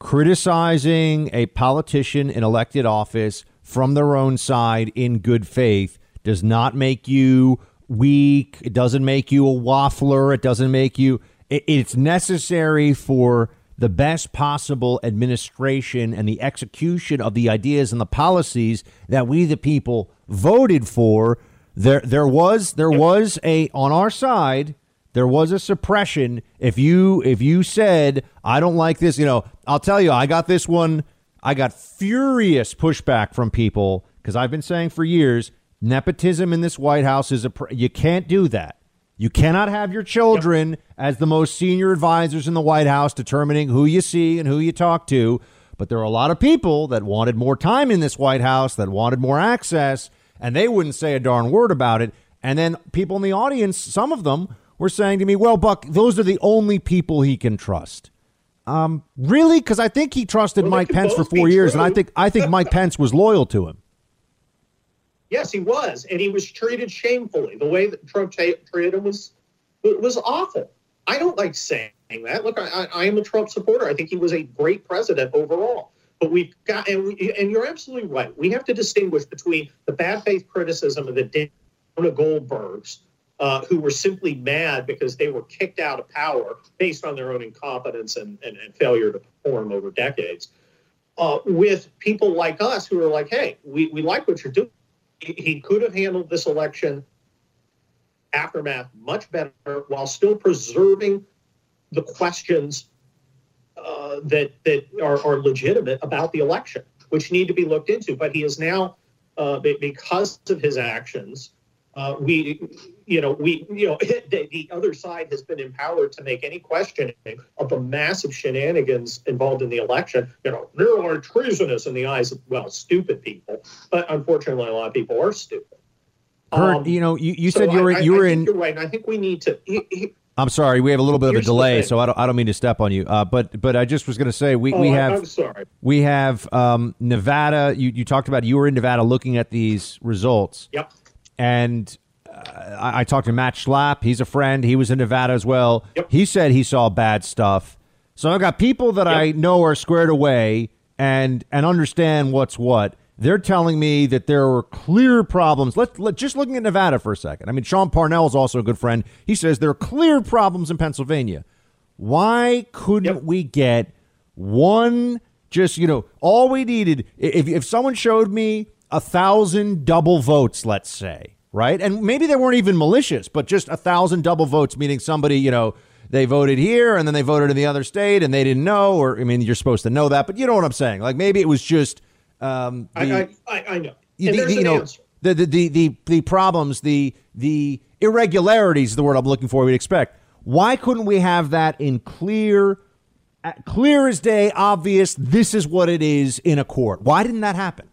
Criticizing a politician in elected office from their own side in good faith does not make you weak. It doesn't make you a waffler. It doesn't make you. It, it's necessary for the best possible administration and the execution of the ideas and the policies that we, the people, voted for. There, there was, there was a on our side. There was a suppression. If you, if you said, "I don't like this," you know, I'll tell you, I got this one I got furious pushback from people because I've been saying for years nepotism in this White House is a pr- you can't do that. You cannot have your children yep. as the most senior advisors in the White House determining who you see and who you talk to. But there are a lot of people that wanted more time in this White House, that wanted more access, and they wouldn't say a darn word about it. And then people in the audience, some of them were saying to me, "Well, Buck, those are the only people he can trust." Um, really? Because I think he trusted Well, Mike Pence for four years, and I think I think Mike Pence was loyal to him. Yes, he was, and he was treated shamefully. The way that Trump ta- treated him was was awful. I don't like saying that. Look, I, I, I am a Trump supporter. I think he was a great president overall. But we've got, and, we, and you're absolutely right. We have to distinguish between the bad faith criticism of the Dana Goldbergs, uh, who were simply mad because they were kicked out of power based on their own incompetence and, and, and failure to perform over decades, uh, with people like us who are like, hey, we, we like what you're doing. He, could have handled this election aftermath much better while still preserving the questions uh, that that are, are legitimate about the election, which need to be looked into. But he is now, uh, because of his actions, uh, we, you know, we, you know, the, the other side has been empowered to make any questioning of the massive shenanigans involved in the election. You know, nearly treasonous in the eyes of well, stupid people. But unfortunately, a lot of people are stupid. Kurt, Um, you know, you, you so said you were I- you were I in. You're right, and I think we need to. he- he- I'm sorry, we have a little bit of a delay, so I don't, I don't mean to step on you. Uh, but but I just was going to say we, Oh, we have I'm sorry. we have um, Nevada. You you talked about you were in Nevada looking at these results. Yep. And I, I talked to Matt Schlapp. He's a friend. He was in Nevada as well. He said he saw bad stuff. So I've got people that I know are squared away and and understand what's what. They're telling me that there were clear problems. Let's let, just looking at Nevada for a second. I mean, Sean Parnell is also a good friend. He says there are clear problems in Pennsylvania. Why couldn't we get one? Just you know, all we needed. If if someone showed me a thousand double votes, let's say, right, and maybe they weren't even malicious, but just a thousand double votes, meaning somebody you know they voted here and then they voted in the other state and they didn't know, or I mean, you're supposed to know that, but you know what I'm saying. Like maybe it was just um, the, I, I, I, know. the- the- you know answer. the, the the the the problems the the irregularities the word I'm looking for we'd expect why couldn't we have that in clear clear as day obvious this is what it is in a court why didn't that happen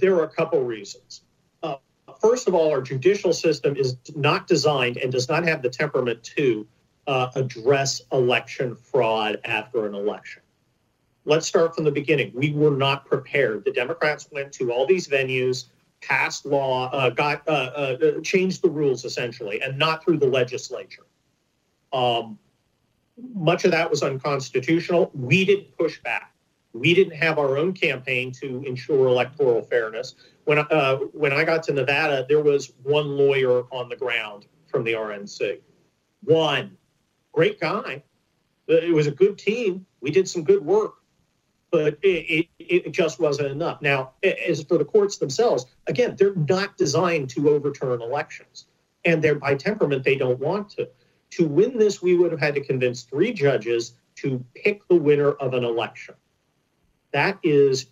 there are a couple reasons. First of all, our judicial system is not designed and does not have the temperament to uh, address election fraud after an election. Let's start from the beginning. We were not prepared. The Democrats went to all these venues, passed law, uh, got uh, uh, changed the rules essentially, and not through the legislature. Um, much of that was unconstitutional. We didn't push back. We didn't have our own campaign to ensure electoral fairness. When uh, when I got to Nevada, there was one lawyer on the ground from the RNC. One great guy. It was a good team. We did some good work, but it, it, it just wasn't enough. Now, as for the courts themselves, again, they're not designed to overturn elections, and they're by temperament they don't want to. To win this, we would have had to convince three judges to pick the winner of an election. That is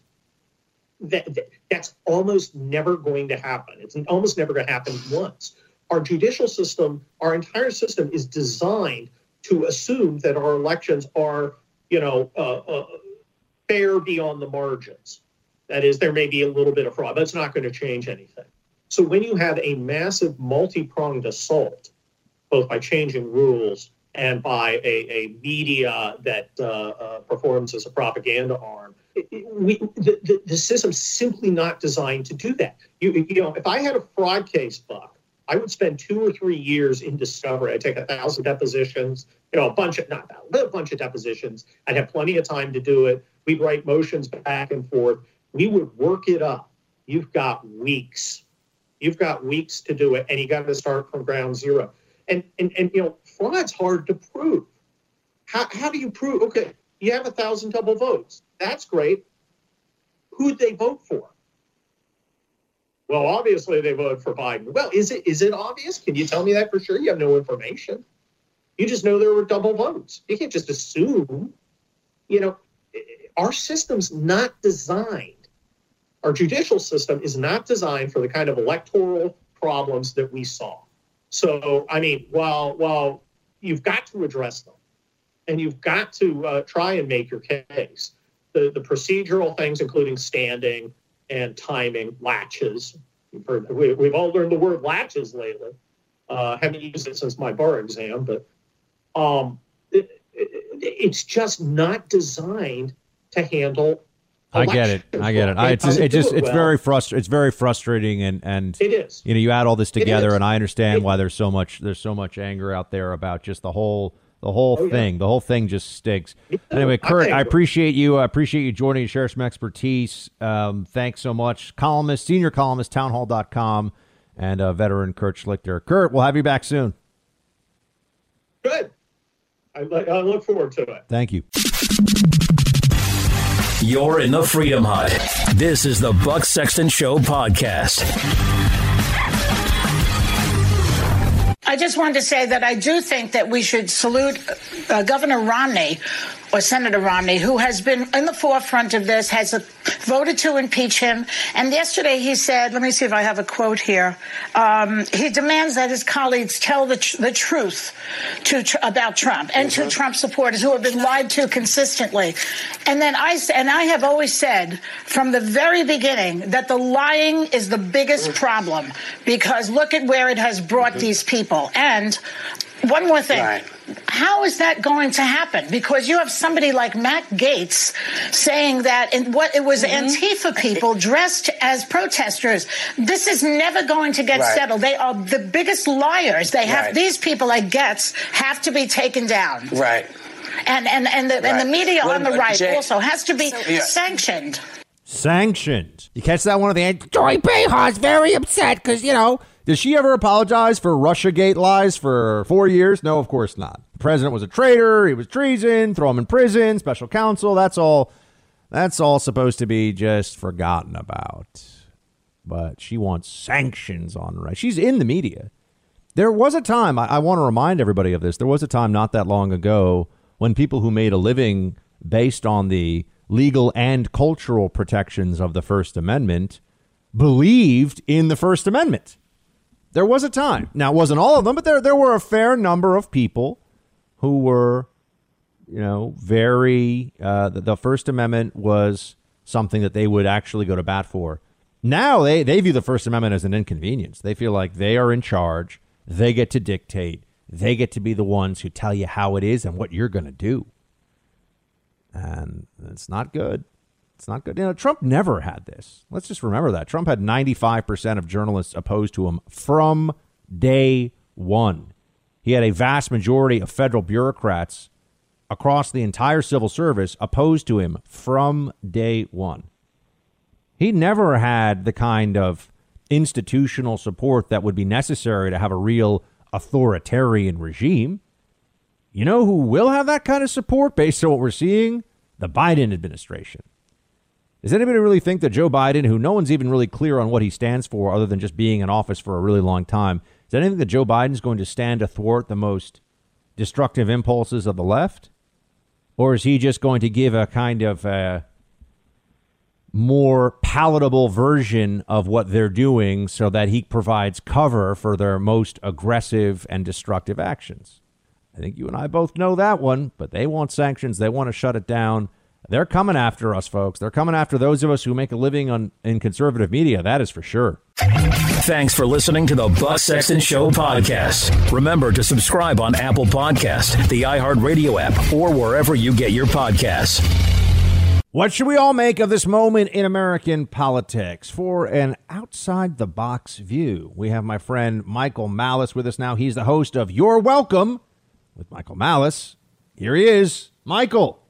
that, that- that's almost never going to happen. It's almost never going to happen once. Our judicial system, our entire system, is designed to assume that our elections are, you know, uh, uh, fair beyond the margins. That is, there may be a little bit of fraud, but it's not going to change anything. So when you have a massive multi-pronged assault, both by changing rules and by a, a media that uh, uh, performs as a propaganda arm, we, the, the, the system's simply not designed to do that. You, you know, if I had a fraud case, Buck, I would spend two or three years in discovery. I'd take a thousand depositions, you know, a bunch of, not a bunch of depositions. I'd have plenty of time to do it. We'd write motions back and forth. We would work it up. You've got weeks. You've got weeks to do it, and you got to start from ground zero. And, and, and you know, fraud's hard to prove. How, how do you prove? Okay, you have a thousand double votes. That's great. Who'd they vote for? Well, obviously they voted for Biden. Well, is it is it obvious? Can you tell me that for sure? You have no information. You just know there were double votes. You can't just assume. You know, our system's not designed. Our judicial system is not designed for the kind of electoral problems that we saw. So, I mean, while while you've got to address them, and you've got to uh, try and make your case, the the procedural things, including standing, and timing, laches. We've, heard, we, we've all learned the word laches lately. Uh, haven't used it since my bar exam, but um, it, it, it's just not designed to handle. I get it. I get it. I, it's just, it just it's very frustr- It's very frustrating, and and it is. You know, you add all this together, and I understand why there's so much there's so much anger out there about just the whole the whole Oh, yeah. thing. The whole thing just stinks. Anyway, Kurt, think- I appreciate you. I appreciate you joining and share some expertise. Um, thanks so much, columnist, senior columnist, townhall.com, and uh, veteran Kurt Schlichter. Kurt, we'll have you back soon. Good. I, I look forward to it. Thank you. You're in the Freedom Hut. This is the Buck Sexton Show podcast. I just wanted to say that I do think that we should salute uh, Governor Romney or Senator Romney, who has been in the forefront of this, has voted to impeach him. And yesterday he said, let me see if I have a quote here. Um, he demands that his colleagues tell the, tr- the truth to tr- about Trump and to mm-hmm. Trump supporters who have been lied to consistently. And then I and I have always said from the very beginning that the lying is the biggest mm-hmm. problem because look at where it has brought mm-hmm. these people. And one more thing. How is that going to happen? Because you have somebody like Matt Gaetz saying that in what it was mm-hmm. Antifa people dressed as protesters. This is never going to get Right. settled. They are the biggest liars. They have Right. these people like Gaetz have to be taken down. Right. And and and the, and the media What on the uh, right Jay- also has to be Yeah. sanctioned. Sanctioned. You catch that one at the end? Joy Behar's very upset because, you know. Did she ever apologize for Russiagate lies for four years? No, of course not. The president was a traitor. He was treason. Throw him in prison. Special counsel. That's all. That's all supposed to be just forgotten about. But she wants sanctions on right. She's in the media. There was a time, I, I want to remind everybody of this. There was a time not that long ago when people who made a living based on the legal and cultural protections of the First Amendment believed in the First Amendment. There was a time. Now, it wasn't all of them, but there, there were a fair number of people who were, you know, very, uh, the, the First Amendment was something that they would actually go to bat for. Now they, they view the First Amendment as an inconvenience. They feel like they are in charge. They get to dictate. They get to be the ones who tell you how it is and what you're going to do. And it's not good. It's not good. You know, Trump never had this. Let's just remember that. Trump had 95% of journalists opposed to him from day one. He had a vast majority of federal bureaucrats across the entire civil service opposed to him from day one. He never had the kind of institutional support that would be necessary to have a real authoritarian regime. You know who will have that kind of support based on what we're seeing? The Biden administration. Does anybody really think that Joe Biden, who no one's even really clear on what he stands for other than just being in office for a really long time, does anything that Joe Biden's going to stand to thwart the most destructive impulses of the left? Or is he just going to give a kind of uh, more palatable version of what they're doing so that he provides cover for their most aggressive and destructive actions? I think you and I both know that one, but they want sanctions. They want to shut it down. They're coming after us, folks. They're coming after those of us who make a living on in conservative media. That is for sure. Thanks for listening to the Buck Sexton Show podcast. Remember to subscribe on Apple Podcast, the iHeartRadio app, or wherever you get your podcasts. What should we all make of this moment in American politics? For an outside the box view, we have my friend Michael Malice with us now. He's the host of You're Welcome with Michael Malice. Here he is. Michael,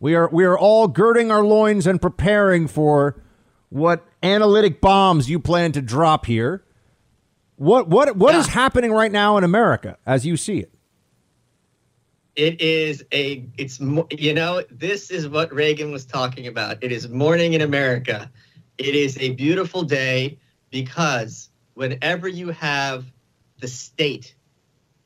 we are we are all girding our loins and preparing for what analytic bombs you plan to drop here. What what what is happening right now in America as you see it? It is a, it's, you know, this is what Reagan was talking about. It is morning in America. It is a beautiful day because whenever you have the state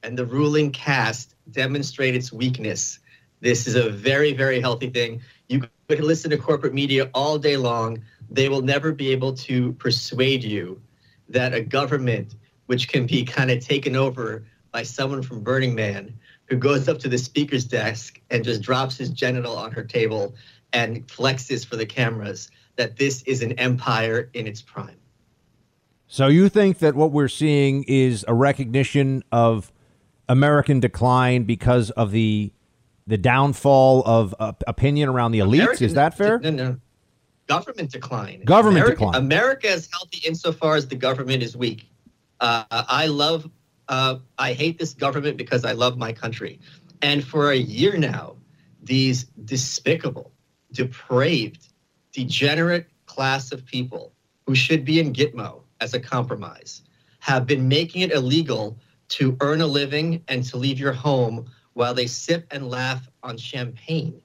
and the ruling caste demonstrate its weakness, this is a very, very healthy thing. You could listen to corporate media all day long. They will never be able to persuade you that a government which can be kind of taken over by someone from Burning Man who goes up to the speaker's desk and just drops his genital on her table and flexes for the cameras that this is an empire in its prime. So you think that what we're seeing is a recognition of American decline because of the the downfall of uh, opinion around the elites? American- is that fair? No, no. Government decline. Government America, decline. America is healthy insofar as the government is weak. Uh, I love, uh, I hate this government because I love my country. And for a year now, these despicable, depraved, degenerate class of people who should be in Gitmo as a compromise have been making it illegal to earn a living and to leave your home while they sip and laugh on champagne.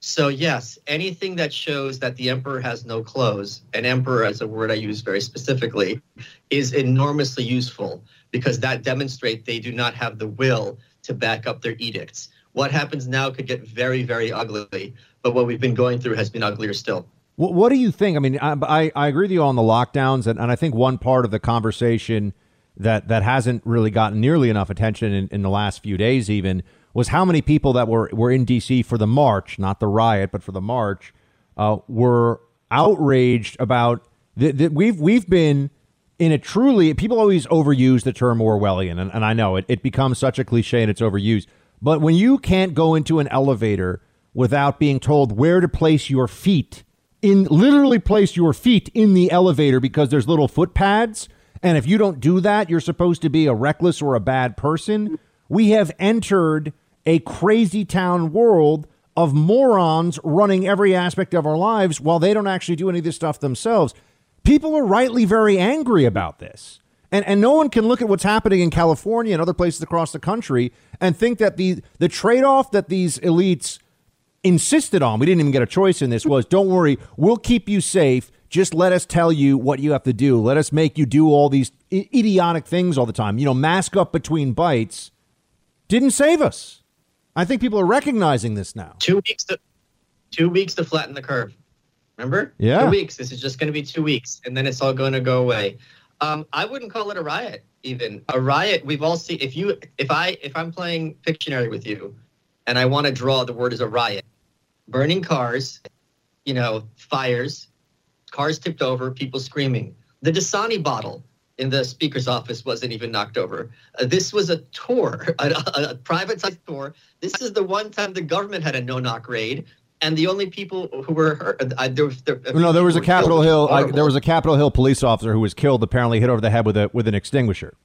So, yes, anything that shows that the emperor has no clothes, and emperor as a word I use very specifically, is enormously useful because that demonstrates they do not have the will to back up their edicts. What happens now could get very, very ugly, but what we've been going through has been uglier still. What, what do you think? I mean, I, I, I agree with you on the lockdowns, and, and I think one part of the conversation that, that hasn't really gotten nearly enough attention in, in the last few days, even, was how many people that were, were in D.C. for the march, not the riot, but for the march, uh, were outraged about that. We've we've been in a truly people always overuse the term Orwellian, and, and I know it, it becomes such a cliche and it's overused. But when you can't go into an elevator without being told where to place your feet, in literally place your feet in the elevator because there's little foot pads, and if you don't do that, you're supposed to be a reckless or a bad person. We have entered a crazy town world of morons running every aspect of our lives while they don't actually do any of this stuff themselves. People are rightly very angry about this. And, and no one can look at what's happening in California and other places across the country and think that the, the trade off that these elites insisted on, we didn't even get a choice in this, was don't worry, we'll keep you safe. Just let us tell you what you have to do. Let us make you do all these idiotic things all the time. You know, mask up between bites didn't save us. I think people are recognizing this now. Two weeks to two weeks to flatten the curve. Remember? Yeah. Two weeks. This is just going to be two weeks, and then it's all going to go away. Um, I wouldn't call it a riot. Even a riot. We've all seen. If you, if I, if I'm playing Pictionary with you, and I want to draw the word as a riot, burning cars, you know, fires, cars tipped over, people screaming. The Dasani bottle in the speaker's office wasn't even knocked over. Uh, this was a tour, a, a, a privatized tour. This is the one time the government had a no-knock raid, and the only people who were hurt. Uh, there, there, No, there was a Capitol. Hill. I, there was a Capitol Hill police officer who was killed, apparently hit over the head with a with an extinguisher.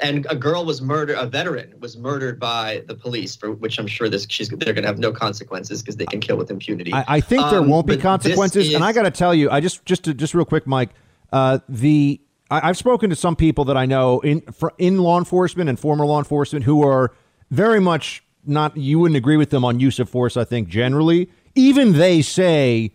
And a girl was murdered. A veteran was murdered by the police, for which I'm sure this she's they're going to have no consequences because they can kill with impunity. I, I think there Um, won't be consequences, and I got to tell you, I just just to just real quick, Mike. Uh, the I, I've spoken to some people that I know in fr- in law enforcement and former law enforcement who are very much not. You wouldn't agree with them on use of force. I think generally, even they say,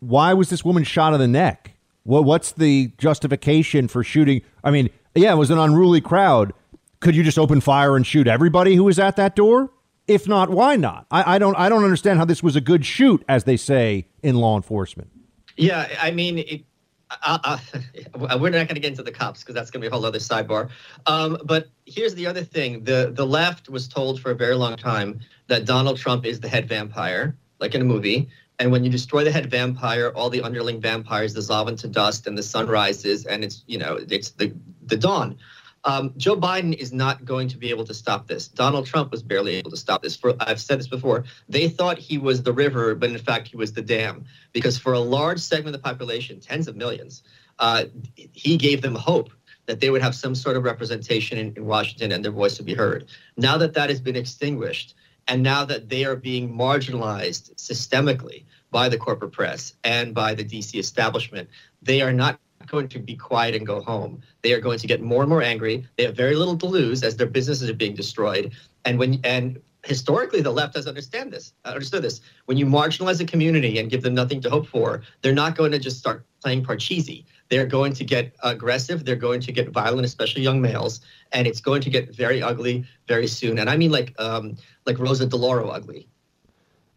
"Why was this woman shot in the neck? What what's the justification for shooting?" I mean, yeah, it was an unruly crowd. Could you just open fire and shoot everybody who was at that door? If not, why not? I, I don't I don't understand how this was a good shoot, as they say in law enforcement. Yeah, I mean, it, we're not going to get into the cops because that's going to be a whole other sidebar. Um, but here's the other thing: the the left was told for a very long time that Donald Trump is the head vampire, like in a movie. And when you destroy the head vampire, all the underling vampires dissolve into dust, and the sun rises, and it's you know it's the the dawn. Um, Joe Biden is not going to be able to stop this. Donald Trump was barely able to stop this. For I've said this before. They thought he was the river, but in fact he was the dam. Because for a large segment of the population, tens of millions, uh, he gave them hope that they would have some sort of representation in, in Washington and their voice would be heard. Now that that has been extinguished, and now that they are being marginalized systemically by the corporate press and by the DC establishment, they are not going to be quiet and go home. They are going to get more and more angry. They have very little to lose as their businesses are being destroyed. And when and historically the left has understand this, understood this. When you marginalize a community and give them nothing to hope for, they're not going to just start playing parcheesi. They're going to get aggressive. They're going to get violent, especially young males, and it's going to get very ugly very soon. And I mean like um, like Rosa DeLauro ugly.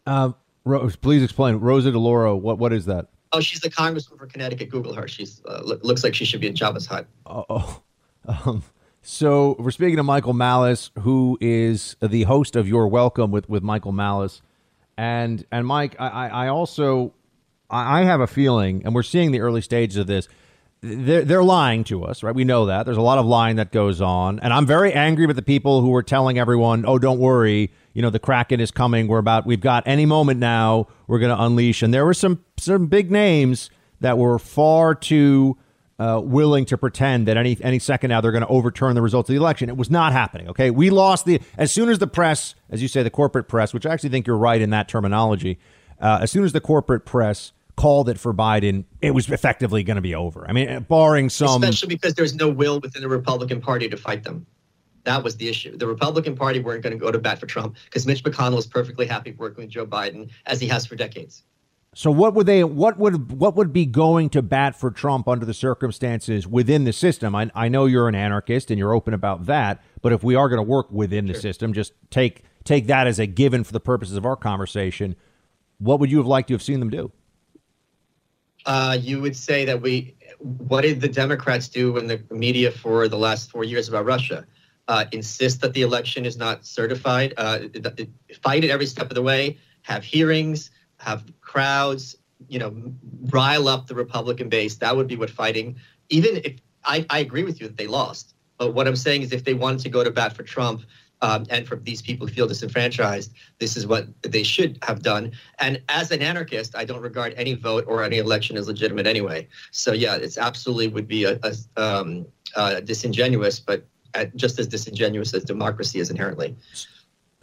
Uh, Rose, please explain. Rosa DeLauro, what what is that? Oh, she's the congresswoman for Connecticut. Google her. She's uh, lo- looks like she should be in Jabba's hut. Oh, um, so we're speaking to Michael Malice, who is the host of You're Welcome with with Michael Malice, And and Mike, I, I also I have a feeling, and we're seeing the early stages of this. They're, they're lying to us, right? We know that. There's a lot of lying that goes on. And I'm very angry with the people who are telling everyone, oh, don't worry, you know, the Kraken is coming. We're about, we've got any moment now, we're going to unleash. And there were some, some big names that were far too uh, willing to pretend that any any second now they're going to overturn the results of the election. It was not happening. Okay, we lost the as soon as the press, as you say, the corporate press, which I actually think you're right in that terminology. Uh, as soon as the corporate press called it for Biden, it was effectively going to be over. I mean, barring some, especially because there's no will within the Republican Party to fight them. That was the issue. The Republican Party weren't going to go to bat for Trump because Mitch McConnell is perfectly happy working with Joe Biden as he has for decades. So what would they what would what would be going to bat for Trump under the circumstances within the system? I, I know you're an anarchist and you're open about that, but if we are going to work within the system, just take take that as a given for the purposes of our conversation. What would you have liked to have seen them do? Uh, you would say that we what did the Democrats do in the media for the last four years about Russia? Uh, insist that the election is not certified, uh, fight it every step of the way, have hearings, have crowds, you know, rile up the Republican base. That would be what fighting. Even if I, I agree with you that they lost, but what I'm saying is if they wanted to go to bat for Trump, um, and for these people who feel disenfranchised, this is what they should have done. And as an anarchist, I don't regard any vote or any election as legitimate anyway. So yeah, it's absolutely would be a, a um, uh, disingenuous, but just as disingenuous as democracy is inherently.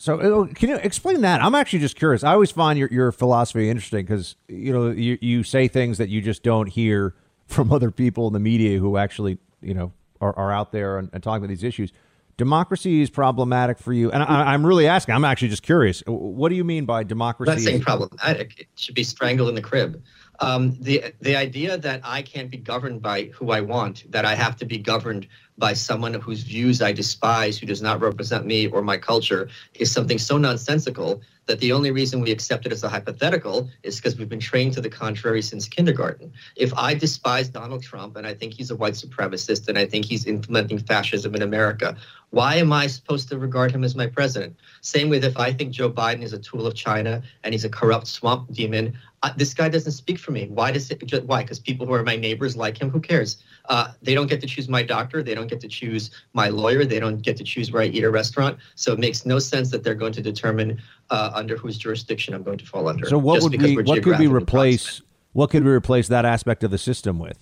So uh, can you explain that? I'm actually just curious. I always find your, your philosophy interesting because you know you, you say things that you just don't hear from other people in the media who actually you know are, are out there and, and talking about these issues. Democracy is problematic for you, and I, am really asking. I'm actually just curious. What do you mean by democracy? I'm not saying problematic. It should be strangled in the crib. Um, the the idea that I can't be governed by who I want, that I have to be governed by someone whose views I despise, who does not represent me or my culture, is something so nonsensical that the only reason we accept it as a hypothetical is because we've been trained to the contrary since kindergarten. If I despise Donald Trump and I think he's a white supremacist and I think he's implementing fascism in America, why am I supposed to regard him as my president? Same with if I think Joe Biden is a tool of China and he's a corrupt swamp demon, uh, this guy doesn't speak for me. Why does it? Why? Because people who are my neighbors like him. Who cares? Uh, they don't get to choose my doctor. They don't get to choose my lawyer. They don't get to choose where I eat a restaurant. So it makes no sense that they're going to determine uh, under whose jurisdiction I'm going to fall under. So what would we? What could we replace? What could we replace that aspect of the system with?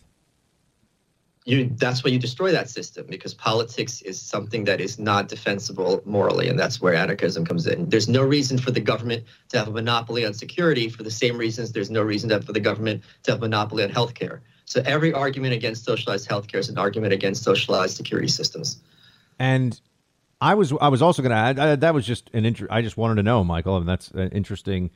You that's why you destroy that system because politics is something that is not defensible morally and that's where anarchism comes in there's no reason for the government to have a monopoly on security for the same reasons there's no reason for the government to have a monopoly on healthcare so every argument against socialized healthcare is an argument against socialized security systems and i was i was also going to add I, that was just an inter- i just wanted to know michael and that's an interesting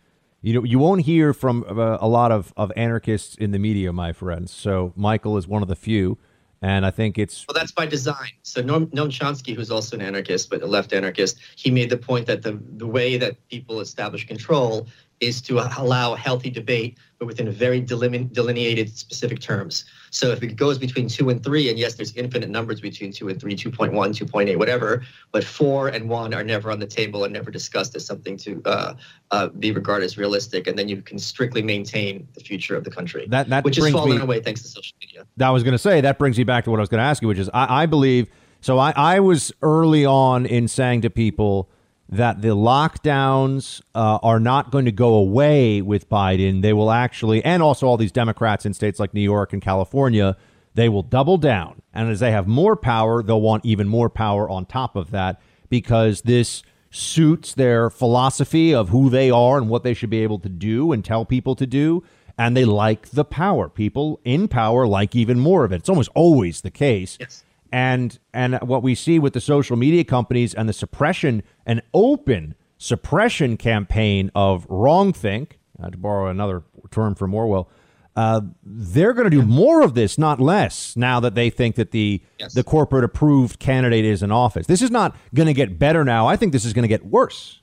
you know, you won't hear from uh, a lot of, of anarchists in the media, my friends. So Michael is one of the few. And I think it's well, that's by design. So Noam, Noam Chomsky, who's also an anarchist but a left anarchist, he made the point that the the way that people establish control is to allow healthy debate, but within very delineated specific terms. So if it goes between two and three, and yes, there's infinite numbers between two and three, 2.1, 2.8, whatever, but four and one are never on the table and never discussed as something to uh, uh, be regarded as realistic. And then you can strictly maintain the future of the country, that, that which is falling me, away thanks to social media. I was going to say, that brings me back to what I was going to ask you, which is I, I believe, so I, I was early on in saying to people, that the lockdowns uh, are not going to go away with Biden. They will actually, and also all these Democrats in states like New York and California, they will double down. And as they have more power, they'll want even more power on top of that because this suits their philosophy of who they are and what they should be able to do and tell people to do. And they like the power. People in power like even more of it. It's almost always the case. Yes and and what we see with the social media companies and the suppression an open suppression campaign of wrongthink uh, to borrow another term from Orwell uh, they're going to do more of this not less now that they think that the yes. the corporate approved candidate is in office. This is not going to get better now. I think this is going to get worse.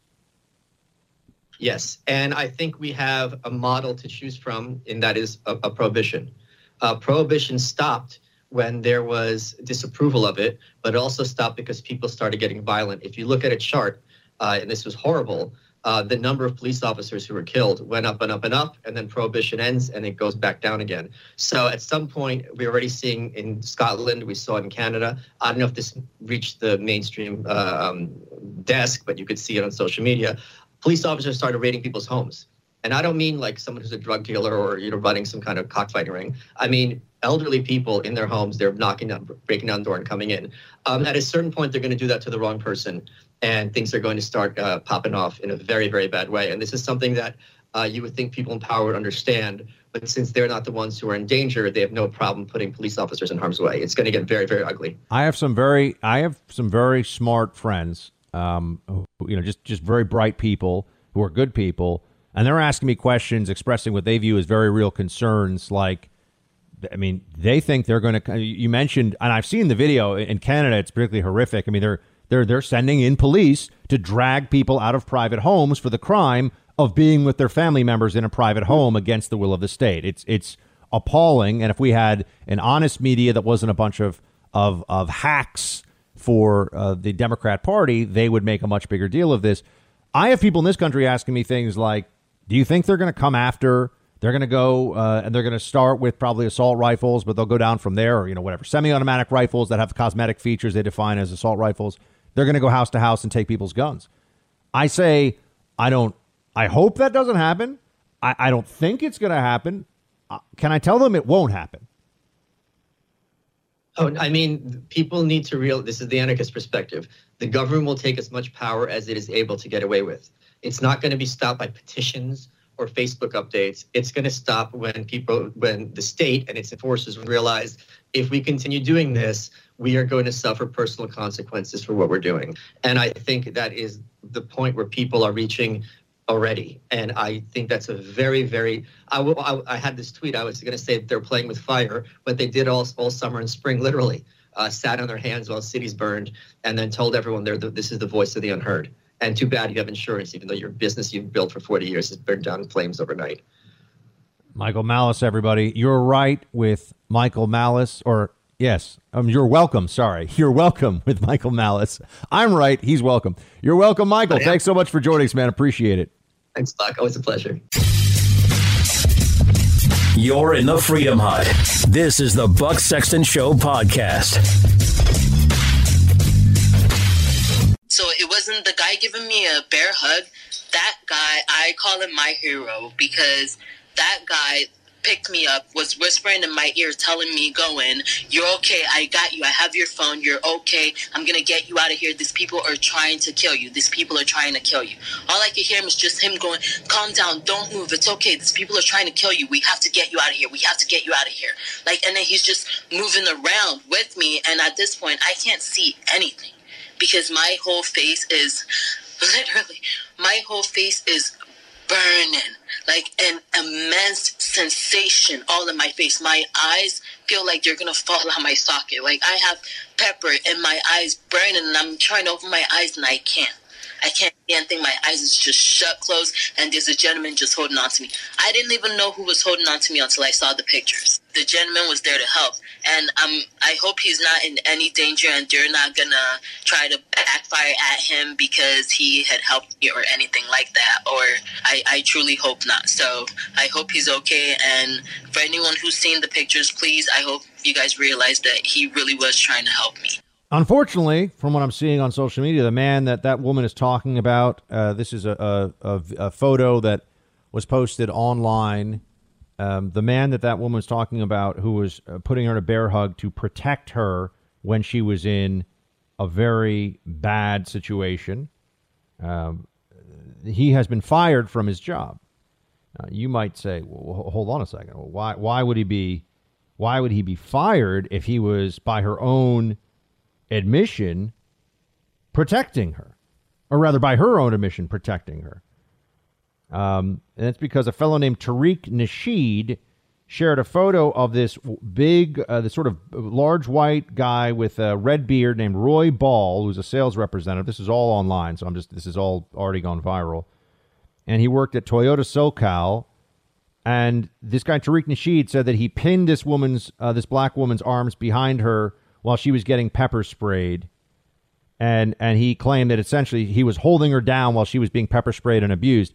Yes. And i think we have a model to choose from and that is a, a prohibition. Uh, prohibition stopped when there was disapproval of it, but it also stopped because people started getting violent. If you look at a chart, uh, and this was horrible, uh, the number of police officers who were killed went up and up and up, and then prohibition ends and it goes back down again. So at some point, we're already seeing in Scotland, we saw it in Canada. I don't know if this reached the mainstream uh, um, desk, but you could see it on social media. Police officers started raiding people's homes. And I don't mean like someone who's a drug dealer or you know running some kind of cockfighting ring. I mean elderly people in their homes. They're knocking down, breaking down the door, and coming in. Um, at a certain point, they're going to do that to the wrong person, and things are going to start uh, popping off in a very, very bad way. And this is something that uh, you would think people in power would understand. But since they're not the ones who are in danger, they have no problem putting police officers in harm's way. It's going to get very, very ugly. I have some very, I have some very smart friends, um, who, you know, just just very bright people who are good people, and they're asking me questions, expressing what they view as very real concerns, like. I mean, they think they're going to. You mentioned, and I've seen the video in Canada. It's particularly horrific. I mean, they're they're they're sending in police to drag people out of private homes for the crime of being with their family members in a private home against the will of the state. It's it's appalling. And if we had an honest media that wasn't a bunch of of of hacks for uh, the Democrat Party, they would make a much bigger deal of this. I have people in this country asking me things like, "Do you think they're going to come after?" They're going to go uh, and they're going to start with probably assault rifles, but they'll go down from there, or you know whatever semi-automatic rifles that have cosmetic features they define as assault rifles. They're going to go house to house and take people's guns. I say I don't. I hope that doesn't happen. I, I don't think it's going to happen. Uh, can I tell them it won't happen? Oh, I mean, people need to real. This is the anarchist perspective. The government will take as much power as it is able to get away with. It's not going to be stopped by petitions or Facebook updates. It's going to stop when people, when the state and its enforcers realize if we continue doing this, we are going to suffer personal consequences for what we're doing. And I think that is the point where people are reaching already. And I think that's a very, very. I, had this tweet. I was going to say they're playing with fire, but they did all, all summer and spring, literally. Uh, sat on their hands while cities burned, and then told everyone they're the, this is the voice of the unheard. And too bad you have insurance, even though your business you've built for 40 years has burned down in flames overnight. Michael Malice, everybody. You're right with Michael Malice, or yes, um, you're welcome. Sorry, you're welcome with Michael Malice. I'm right. He's welcome. You're welcome, Michael. Thanks so much for joining us, man. Appreciate it. Thanks, Doc. Always a pleasure. You're in the Freedom Hut. This is the Buck Sexton Show podcast. Guy giving me a bear hug. That guy, I call him my hero because that guy picked me up, was whispering in my ear, telling me, "Go in. You're okay. I got you. I have your phone. You're okay. I'm gonna get you out of here. These people are trying to kill you. These people are trying to kill you." All I could hear him was just him going, "Calm down. Don't move. It's okay. These people are trying to kill you. We have to get you out of here. We have to get you out of here." Like, and then he's just moving around with me, and at this point, I can't see anything because my whole face is literally my whole face is burning like an immense sensation all in my face. My eyes feel like they're gonna fall out of my socket. Like i have pepper in my eyes burning and i'm trying to open my eyes and i can't I can't see anything. My eyes is just shut closed, and there's a gentleman just holding on to me. I didn't even know who was holding on to me until I saw the pictures. The gentleman was there to help, and um, I hope he's not in any danger, and they're not gonna try to backfire at him because he had helped me or anything like that. Or I, I truly hope not. So I hope he's okay. And for anyone who's seen the pictures, please, I hope you guys realize that he really was trying to help me. Unfortunately, from what I'm seeing on social media, the man that that woman is talking about, uh, this is a, a, a, photo that was posted online. Um, the man that that woman was talking about, who was uh, putting her in a bear hug to protect her when she was in a very bad situation, um, he has been fired from his job. Now, you might say, well, hold on a second. Why, why would he be? Why would he be fired if he was by her own admission protecting her, or rather by her own admission protecting her. Um, and it's because a fellow named Tariq Nasheed shared a photo of this big, uh, this sort of large white guy with a red beard named Roy Ball, who's a sales representative. This is all online, so I'm just this is all already gone viral. And he worked at Toyota SoCal. And this guy Tariq Nasheed said that he pinned this woman's, uh, this black woman's arms behind her while she was getting pepper sprayed. and and he claimed that essentially he was holding her down while she was being pepper sprayed and abused.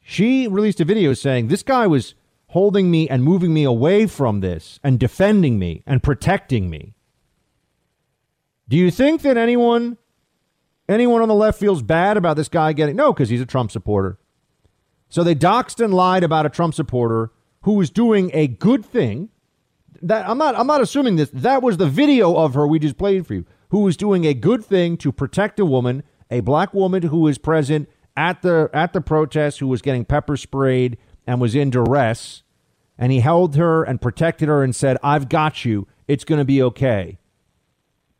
She released a video saying this guy was holding me and moving me away from this and defending me and protecting me. Do you think that anyone anyone on the left feels bad about this guy getting no because he's a Trump supporter. So they doxed and lied about a Trump supporter who was doing a good thing. That I'm not I'm not assuming this. That was the video of her we just played for you, who was doing a good thing to protect a woman, a black woman who was present at the at the protest, who was getting pepper sprayed and was in duress. And he held her and protected her and said, I've got you. It's going to be okay.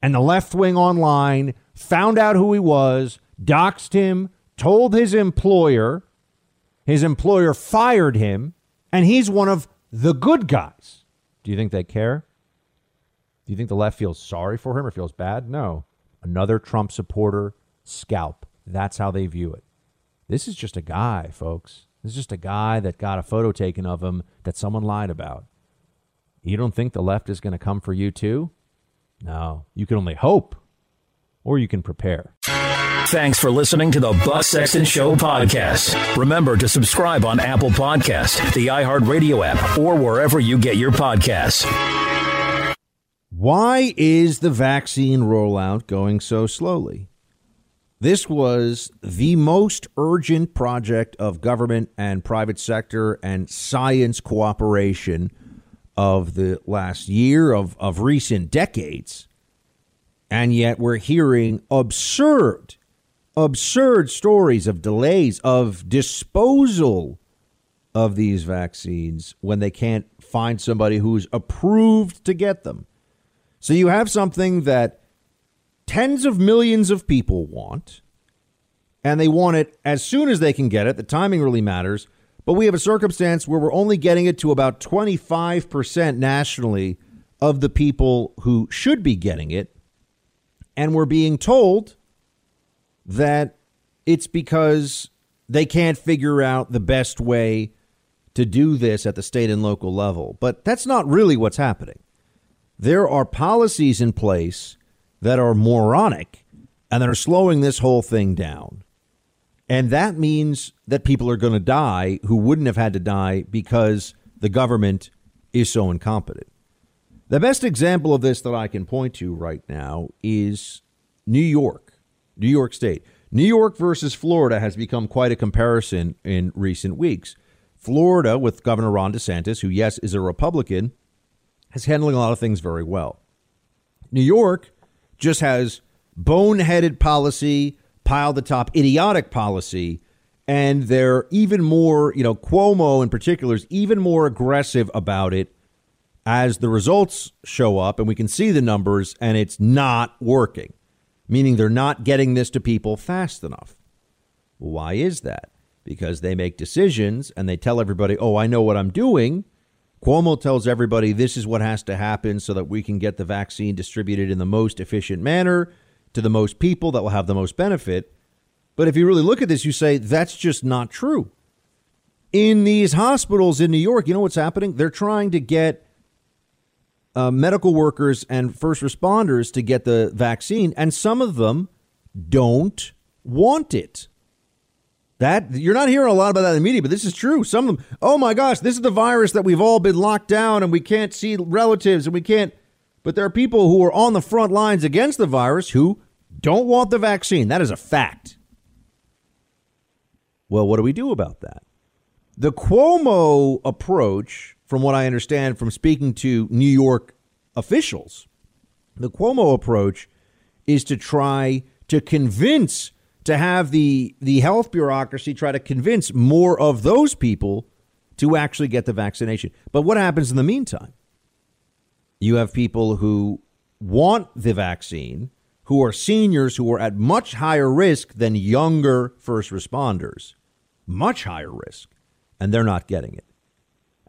And the left wing online found out who he was, doxed him, told his employer. His employer fired him, and he's one of the good guys. Do you think they care? Do you think the left feels sorry for him or feels bad? No. Another Trump supporter scalp. That's how they view it. This is just a guy, folks. This is just a guy that got a photo taken of him that someone lied about. You don't think the left is going to come for you too? No. You can only hope or you can prepare. Thanks for listening to the Buck Sexton Show podcast. Remember to subscribe on Apple Podcast, the iHeartRadio app, or wherever you get your podcasts. Why is the vaccine rollout going so slowly? This was the most urgent project of government and private sector and science cooperation of the last year, of, of recent decades. And yet we're hearing absurd, absurd stories of delays, of disposal of these vaccines when they can't find somebody who's approved to get them. So you have something that tens of millions of people want, and they want it as soon as they can get it. The timing really matters. But we have a circumstance where we're only getting it to about 25% nationally of the people who should be getting it. And we're being told that it's because they can't figure out the best way to do this at the state and local level. But that's not really what's happening. There are policies in place that are moronic and that are slowing this whole thing down. And that means that people are going to die who wouldn't have had to die because the government is so incompetent. The best example of this that I can point to right now is New York, New York State. New York versus Florida has become quite a comparison in recent weeks. Florida, with Governor Ron DeSantis, who, yes, is a Republican, is handling a lot of things very well. New York just has boneheaded policy, pile the top idiotic policy, and they're even more, you know, Cuomo in particular is even more aggressive about it as the results show up and we can see the numbers and it's not working, meaning they're not getting this to people fast enough. Why is that? Because they make decisions and they tell everybody, oh, I know what I'm doing. Cuomo tells everybody this is what has to happen so that we can get the vaccine distributed in the most efficient manner to the most people that will have the most benefit. But if you really look at this, you say that's just not true. In these hospitals in New York, you know what's happening? They're trying to get uh, medical workers and first responders to get the vaccine, and some of them don't want it. That you're not hearing a lot about that in the media, but this is true. Some of them, oh my gosh, this is the virus that we've all been locked down and we can't see relatives and we can't. But there are people who are on the front lines against the virus who don't want the vaccine. That is a fact. Well, what do we do about that? The Cuomo approach from what I understand from speaking to New York officials, the Cuomo approach is to try to convince, to have the, the health bureaucracy try to convince more of those people to actually get the vaccination. But what happens in the meantime? You have people who want the vaccine, who are seniors who are at much higher risk than younger first responders, much higher risk, and they're not getting it.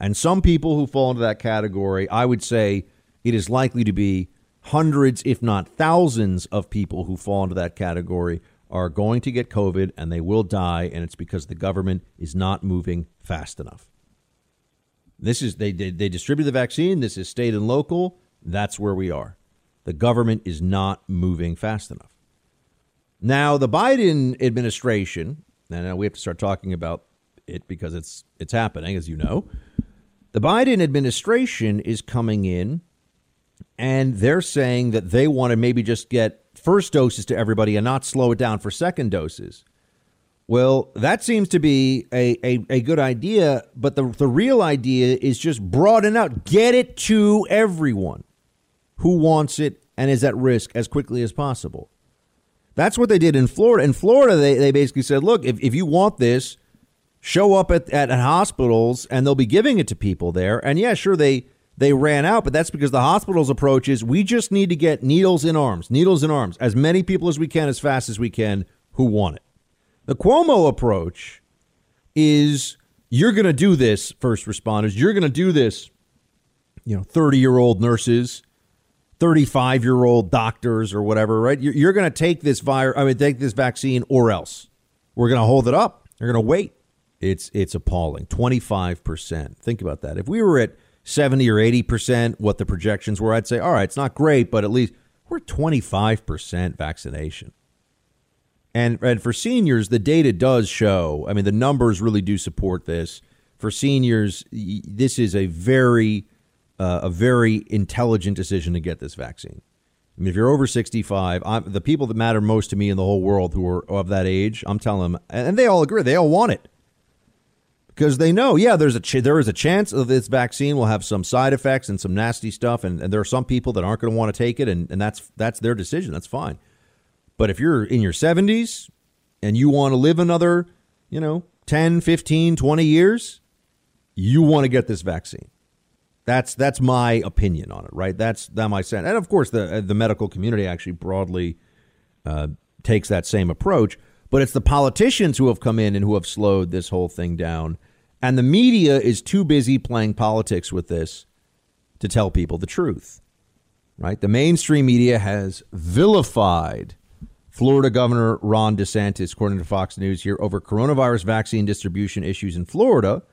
And some people who fall into that category, I would say it is likely to be hundreds, if not thousands, of people who fall into that category are going to get COVID and they will die, and it's because the government is not moving fast enough. This is they, they they distribute the vaccine. This is state and local. That's where we are. The government is not moving fast enough. Now, the Biden administration, and we have to start talking about it because it's it's happening, as you know. The Biden administration is coming in and they're saying that they want to maybe just get first doses to everybody and not slow it down for second doses. Well, that seems to be a, a, a good idea, but the, the real idea is just broaden out, get it to everyone who wants it and is at risk as quickly as possible. That's what they did in Florida. In Florida, they, they basically said, look, if, if you want this, show up at, at, hospitals and they'll be giving it to people there. And yeah, sure, they they ran out, but that's because the hospital's approach is we just need to get needles in arms, needles in arms, as many people as we can, as fast as we can, who want it. The Cuomo approach is you're going to do this, first responders. You're going to do this, you know, 30 year old nurses, 35 year old doctors, or whatever, right? You're, you're going to take this virus, I mean, take this vaccine, or else we're going to hold it up. You're going to wait. It's it's appalling. 25%. Think about that. If we were at 70 or 80%, what the projections were, I'd say, all right, it's not great, but at least we're 25% vaccination. And, and for seniors, the data does show, I mean, the numbers really do support this. For seniors, this is a very, uh, a very intelligent decision to get this vaccine. I mean, if you're over 65, I'm, the people that matter most to me in the whole world who are of that age, I'm telling them, and they all agree, they all want it because they know, yeah, there's a ch- there is a chance of this vaccine will have some side effects and some nasty stuff, and, and there are some people that aren't going to want to take it, and, and that's that's their decision. That's fine. But if you're in your 70s and you want to live another, you know, 10, 15, 20 years, you want to get this vaccine. That's that's my opinion on it, right? That's that my sense, and of course the the medical community actually broadly uh, takes that same approach. But it's the politicians who have come in and who have slowed this whole thing down and the media is too busy playing politics with this to tell people the truth. Right? The mainstream media has vilified Florida Governor Ron DeSantis, according to Fox News here, over coronavirus vaccine distribution issues in Florida,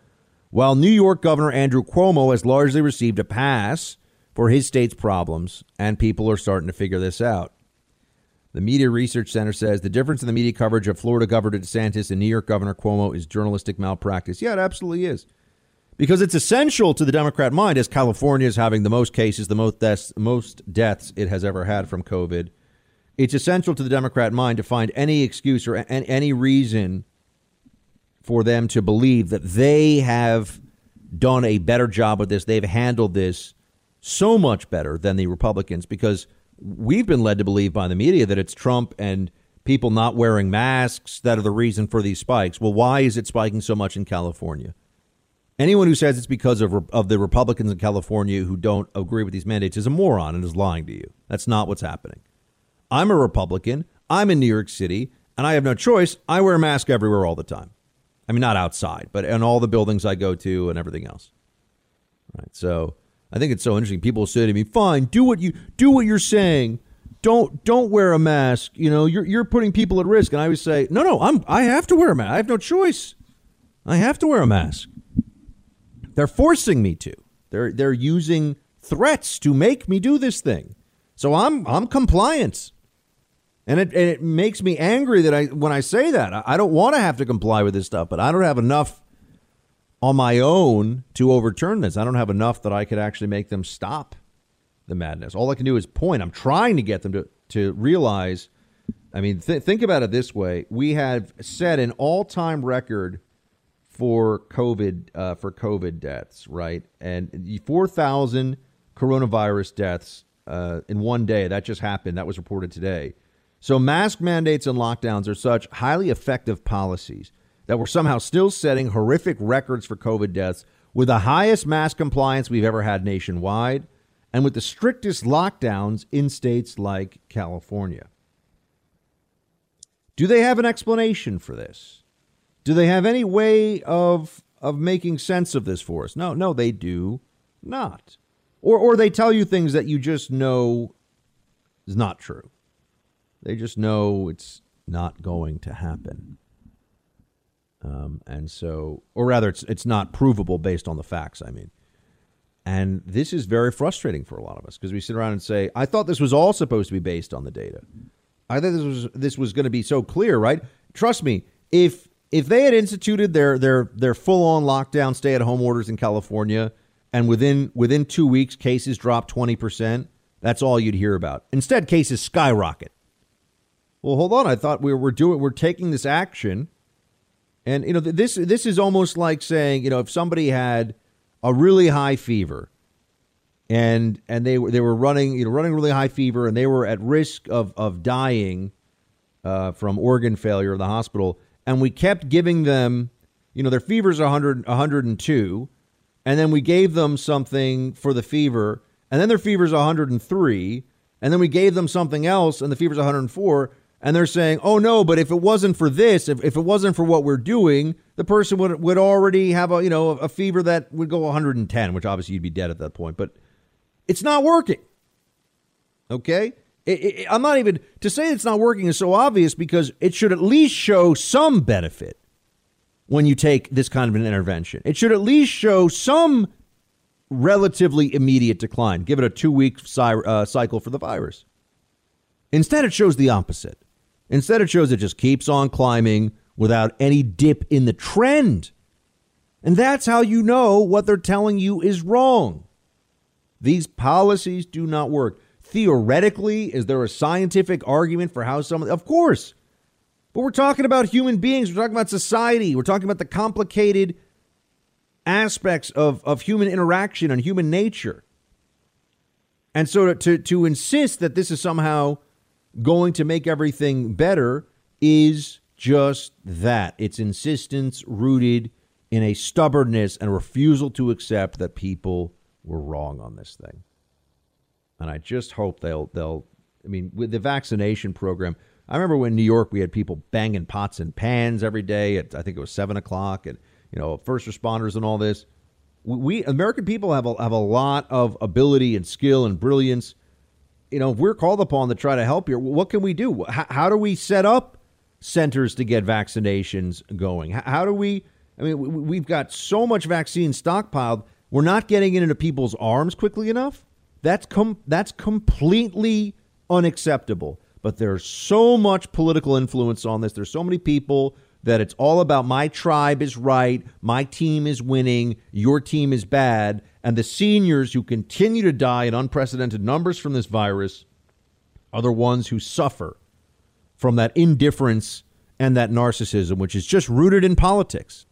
while New York Governor Andrew Cuomo has largely received a pass for his state's problems, and people are starting to figure this out. The Media Research Center says the difference in the media coverage of Florida Governor DeSantis and New York Governor Cuomo is journalistic malpractice. Yeah, it absolutely is. Because it's essential to the Democrat mind, as California is having the most cases, the most deaths, most deaths it has ever had from COVID. It's essential to the Democrat mind to find any excuse or any reason for them to believe that they have done a better job with this. They've handled this so much better than the Republicans because we've been led to believe by the media that it's Trump and people not wearing masks that are the reason for these spikes. Well, why is it spiking so much in California? Anyone who says it's because of, of the Republicans in California who don't agree with these mandates is a moron and is lying to you. That's not what's happening. I'm a Republican. I'm in New York City, and I have no choice. I wear a mask everywhere all the time. I mean, not outside, but in all the buildings I go to and everything else. Right. So I think it's so interesting. People say to me, "Fine, do what you do what you're saying. Don't don't wear a mask. You know, you're you're putting people at risk." And I always say, "No, no, I'm I have to wear a mask. I have no choice. I have to wear a mask. They're forcing me to. They're they're using threats to make me do this thing. So I'm I'm compliant." And it, and it makes me angry that I when I say that I, I don't want to have to comply with this stuff, but I don't have enough on my own to overturn this. I don't have enough that I could actually make them stop the madness. All I can do is point. I'm trying to get them to, to realize. I mean, th- think about it this way: we have set an all-time record for COVID uh, for COVID deaths, right? And 4,000 coronavirus deaths uh, in one day. That just happened. That was reported today. So mask mandates and lockdowns are such highly effective policies that we're somehow still setting horrific records for COVID deaths with the highest mask compliance we've ever had nationwide and with the strictest lockdowns in states like California. Do they have an explanation for this? Do they have any way of of making sense of this for us? No, no, they do not. Or or they tell you things that you just know is not true. They just know it's not going to happen. Um, and so, or rather, it's it's not provable based on the facts. I mean, and this is very frustrating for a lot of us because we sit around and say, "I thought this was all supposed to be based on the data." I thought this was this was going to be so clear, right? Trust me, if if they had instituted their their their full on lockdown, stay at home orders in California, and within within two weeks cases dropped twenty percent, that's all you'd hear about. Instead, cases skyrocket. Well, hold on. I thought we were doing we're taking this action, and you know this this is almost like saying you know if somebody had a really high fever and and they were they were running you know running really high fever and they were at risk of of dying uh, from organ failure in the hospital and we kept giving them you know their fever's 100 102 and then we gave them something for the fever and then their fever's 103 and then we gave them something else and the fever's 104 and they're saying oh no but if it wasn't for this if, if it wasn't for what we're doing the person would would already have a you know a fever that would go 110 which obviously you'd be dead at that point but it's not working. Okay? It, it, I'm not even to say it's not working is so obvious because it should at least show some benefit when you take this kind of an intervention. It should at least show some relatively immediate decline. Give it a two week uh, cycle for the virus. Instead, it shows the opposite. Instead, it shows it just keeps on climbing without any dip in the trend. And that's how you know what they're telling you is wrong. These policies do not work. Theoretically, is there a scientific argument for how some of course. But we're talking about human beings, we're talking about society, we're talking about the complicated aspects of, of human interaction and human nature. And so to, to, to insist that this is somehow going to make everything better is just that. It's insistence rooted in a stubbornness and refusal to accept that people were wrong on this thing. And I just hope they'll they'll I mean with the vaccination program. I remember when New York we had people banging pots and pans every day at I think it was seven o'clock and you know first responders and all this. We American people have a, have a lot of ability and skill and brilliance. You know, if we're called upon to try to help here, what can we do? How, how do we set up centers to get vaccinations going? How, how do we? I mean, we've got so much vaccine stockpiled we're not getting it into people's arms quickly enough. That's com- that's completely unacceptable. But there's so much political influence on this. There's so many people that it's all about my tribe is right, my team is winning, your team is bad, and the seniors who continue to die in unprecedented numbers from this virus are the ones who suffer from that indifference and that narcissism, which is just rooted in politics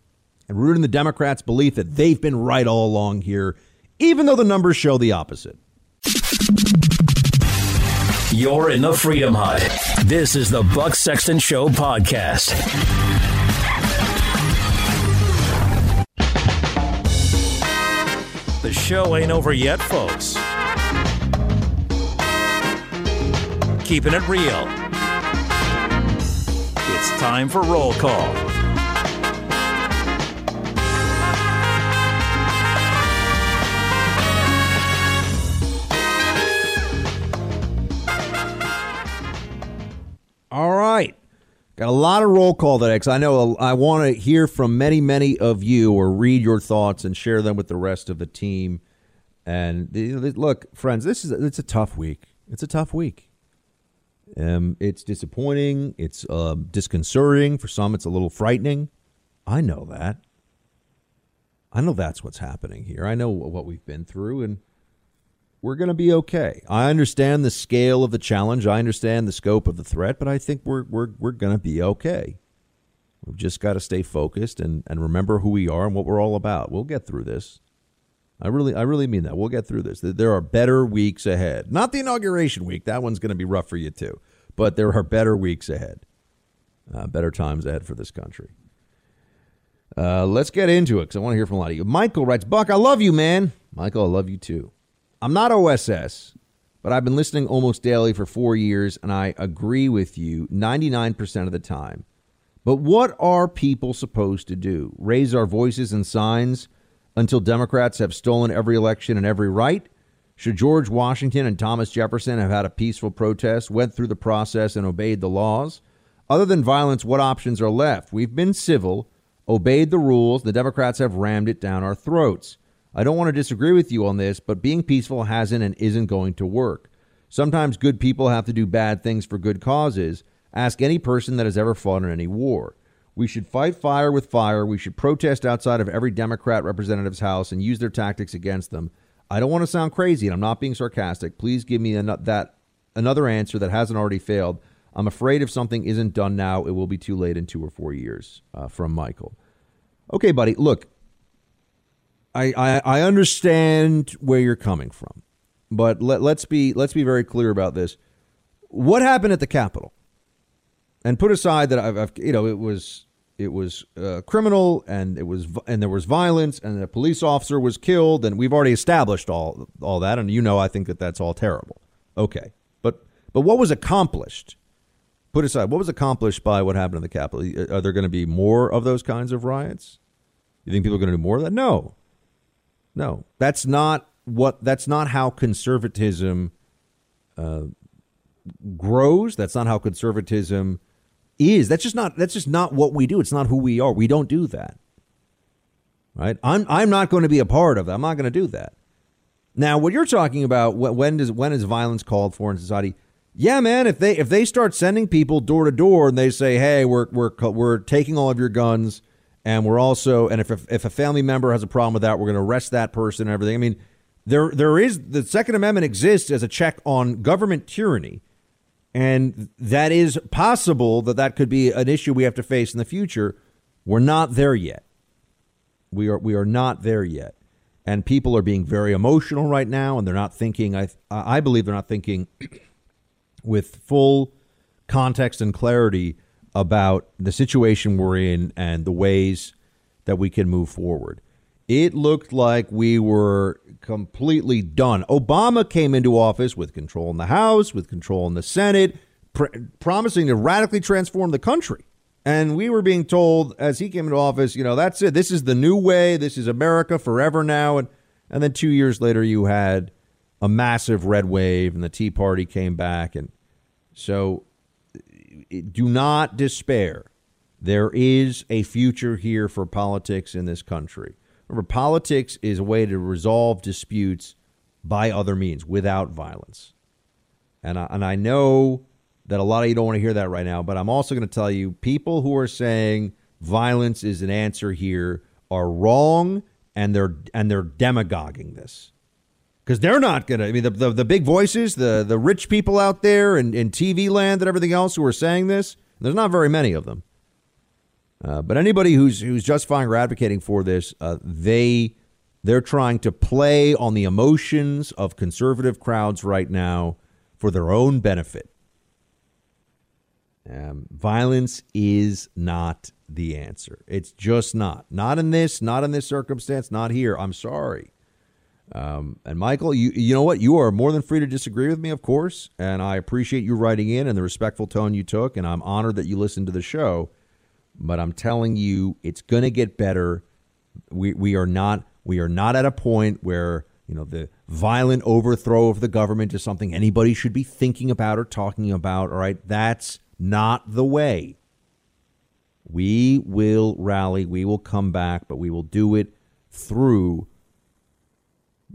and rooted in the Democrats' belief that they've been right all along here, even though the numbers show the opposite. You're in the Freedom Hut. This is the Buck Sexton Show podcast. The show ain't over yet, folks. Keeping it real. It's time for roll call. All right. Got a lot of roll call today because I know I want to hear from many, many of you or read your thoughts and share them with the rest of the team. And look, friends, this is it's a tough week. It's a tough week. Um, it's disappointing. It's uh, disconcerting for some. It's a little frightening. I know that. I know that's what's happening here. I know what we've been through, and we're going to be okay. I understand the scale of the challenge. I understand the scope of the threat, but I think we're we're we're going to be okay. We've just got to stay focused and and remember who we are and what we're all about. We'll get through this. I really I really mean that. We'll get through this. There are better weeks ahead. Not the inauguration week. That one's going to be rough for you too. But there are better weeks ahead. Uh, better times ahead for this country. Uh, let's get into it because I want to hear from a lot of you. Michael writes, Buck, I love you, man. Michael, I love you too. I'm not OSS, but I've been listening almost daily for four years, and I agree with you 99% of the time. But what are people supposed to do? Raise our voices and signs until Democrats have stolen every election and every right? Should George Washington and Thomas Jefferson have had a peaceful protest, went through the process, and obeyed the laws? Other than violence, what options are left? We've been civil, obeyed the rules. The Democrats have rammed it down our throats. I don't want to disagree with you on this, but being peaceful hasn't and isn't going to work. Sometimes good people have to do bad things for good causes. Ask any person that has ever fought in any war. We should fight fire with fire. We should protest outside of every Democrat representative's house and use their tactics against them. I don't want to sound crazy, and I'm not being sarcastic. Please give me an- that another answer that hasn't already failed. I'm afraid if something isn't done now, it will be too late in two or four years. Uh, from Michael. Okay, buddy. Look, I, I I understand where you're coming from, but let, let's be let's be very clear about this. What happened at the Capitol? And put aside that I've, I've you know it was it was uh, criminal and it was and there was violence and a police officer was killed and we've already established all all that and you know I think that that's all terrible. Okay, but but what was accomplished? Put aside what was accomplished by what happened in the Capitol. Are there going to be more of those kinds of riots? You think people are going to do more of that? No, no. That's not what. That's not how conservatism uh, grows. That's not how conservatism is. That's just not. That's just not what we do. It's not who we are. We don't do that. Right. I'm. I'm not going to be a part of that. I'm not going to do that. Now, what you're talking about, when does when is violence called for in society? Yeah, man. If they if they start sending people door to door and they say, "Hey, we're we're we're taking all of your guns," and we're also and if if a family member has a problem with that, we're going to arrest that person and everything. I mean, there there is the Second Amendment exists as a check on government tyranny, and that is possible that that could be an issue we have to face in the future. We're not there yet. We are we are not there yet, and people are being very emotional right now, and they're not thinking. I I believe they're not thinking with full context and clarity about the situation we're in and the ways that we can move forward. It looked like we were completely done. Obama came into office with control in the House, with control in the Senate, pr- promising to radically transform the country. And we were being told as he came into office, you know, that's it. This is the new way. This is America forever now. And and then two years later, you had a massive red wave, and the Tea Party came back, and so do not despair. There is a future here for politics in this country. Remember, politics is a way to resolve disputes by other means without violence. And I, and I know that a lot of you don't want to hear that right now, but I'm also going to tell you people who are saying violence is an answer here are wrong and they're and they're demagoguing this because they're not going to. I mean, the, the, the big voices, the the rich people out there in, in TV land and everything else who are saying this, there's not very many of them. Uh, but anybody who's who's justifying or advocating for this, uh, they they're trying to play on the emotions of conservative crowds right now for their own benefit. Um, violence is not the answer. It's just not. Not in this. Not in this circumstance. Not here. I'm sorry. Um, and Michael, you you know what? You are more than free to disagree with me, of course, and I appreciate you writing in and the respectful tone you took, and I'm honored that you listened to the show. But I'm telling you, it's going to get better. We we are not we are not at a point where you know the violent overthrow of the government is something anybody should be thinking about or talking about. All right, that's not the way. We will rally. We will come back, but we will do it through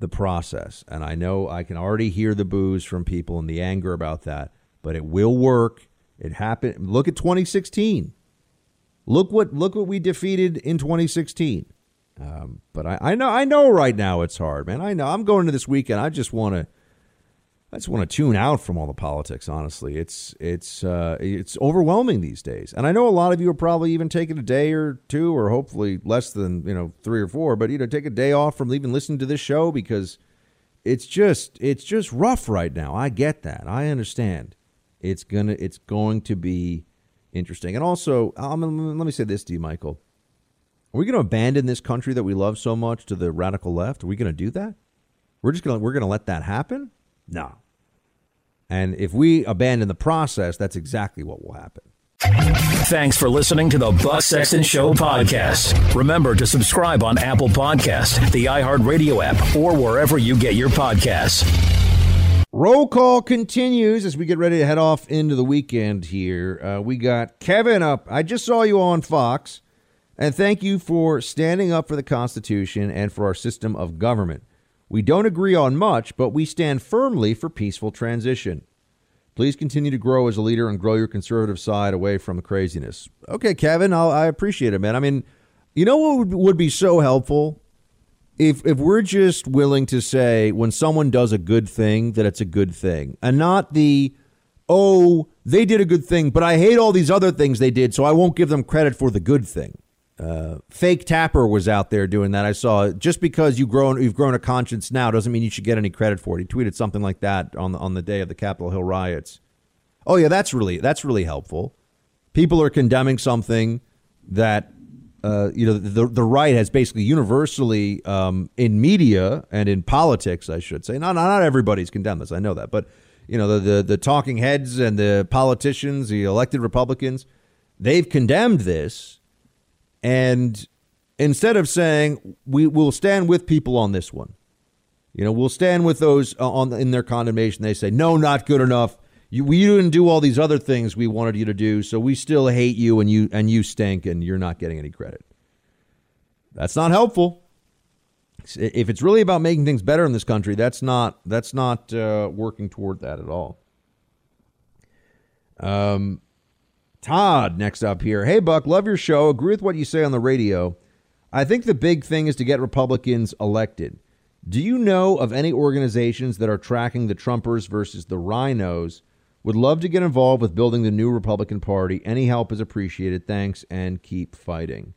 the process. And I know I can already hear the boos from people and the anger about that, but it will work. It happened. Look at 2016. Look what look what we defeated in 2016. Um, but I, I know I know right now it's hard, man. I know I'm going to this weekend. I just want to I just want to tune out from all the politics. Honestly, it's it's uh, it's overwhelming these days, and I know a lot of you are probably even taking a day or two, or hopefully less than you know three or four. But you know, take a day off from even listening to this show because it's just it's just rough right now. I get that. I understand. It's gonna it's going to be interesting, and also um, let me say this to you, Michael. Are we going to abandon this country that we love so much to the radical left? Are we going to do that? We're just to we're to let that happen? No. And if we abandon the process, that's exactly what will happen. Thanks for listening to the Buck Sexton Show podcast. Remember to subscribe on Apple Podcast, the iHeartRadio app, or wherever you get your podcasts. Roll call continues as we get ready to head off into the weekend here. Uh, we got Kevin up. I just saw you on Fox, and thank you for standing up for the Constitution and for our system of government. We don't agree on much, but we stand firmly for peaceful transition. Please continue to grow as a leader and grow your conservative side away from craziness. Okay, Kevin, I'll, I appreciate it, man. I mean, you know what would, would be so helpful if if we're just willing to say when someone does a good thing that it's a good thing, and not the oh they did a good thing, but I hate all these other things they did, so I won't give them credit for the good thing. Uh, fake Tapper was out there doing that. I saw just because you grown you've grown a conscience now doesn't mean you should get any credit for it. He tweeted something like that on the, on the day of the Capitol Hill riots. Oh yeah, that's really that's really helpful. People are condemning something that uh, you know the the right has basically universally um, in media and in politics, I should say. Not not everybody's condemned this. I know that, but you know the, the the talking heads and the politicians, the elected Republicans, they've condemned this and instead of saying we will stand with people on this one, you know, we'll stand with those uh, on in their condemnation. They say no, not good enough. You, we didn't do all these other things we wanted you to do, so we still hate you and you and you stink and you're not getting any credit. That's not helpful. If it's really about making things better in this country, that's not that's not uh, working toward that at all. Um, Todd, next up here. Hey, Buck, love your show. Agree with what you say on the radio. I think the big thing is to get Republicans elected. Do you know of any organizations that are tracking the Trumpers versus the RINOs? Would love to get involved with building the new Republican Party. Any help is appreciated. Thanks and keep fighting.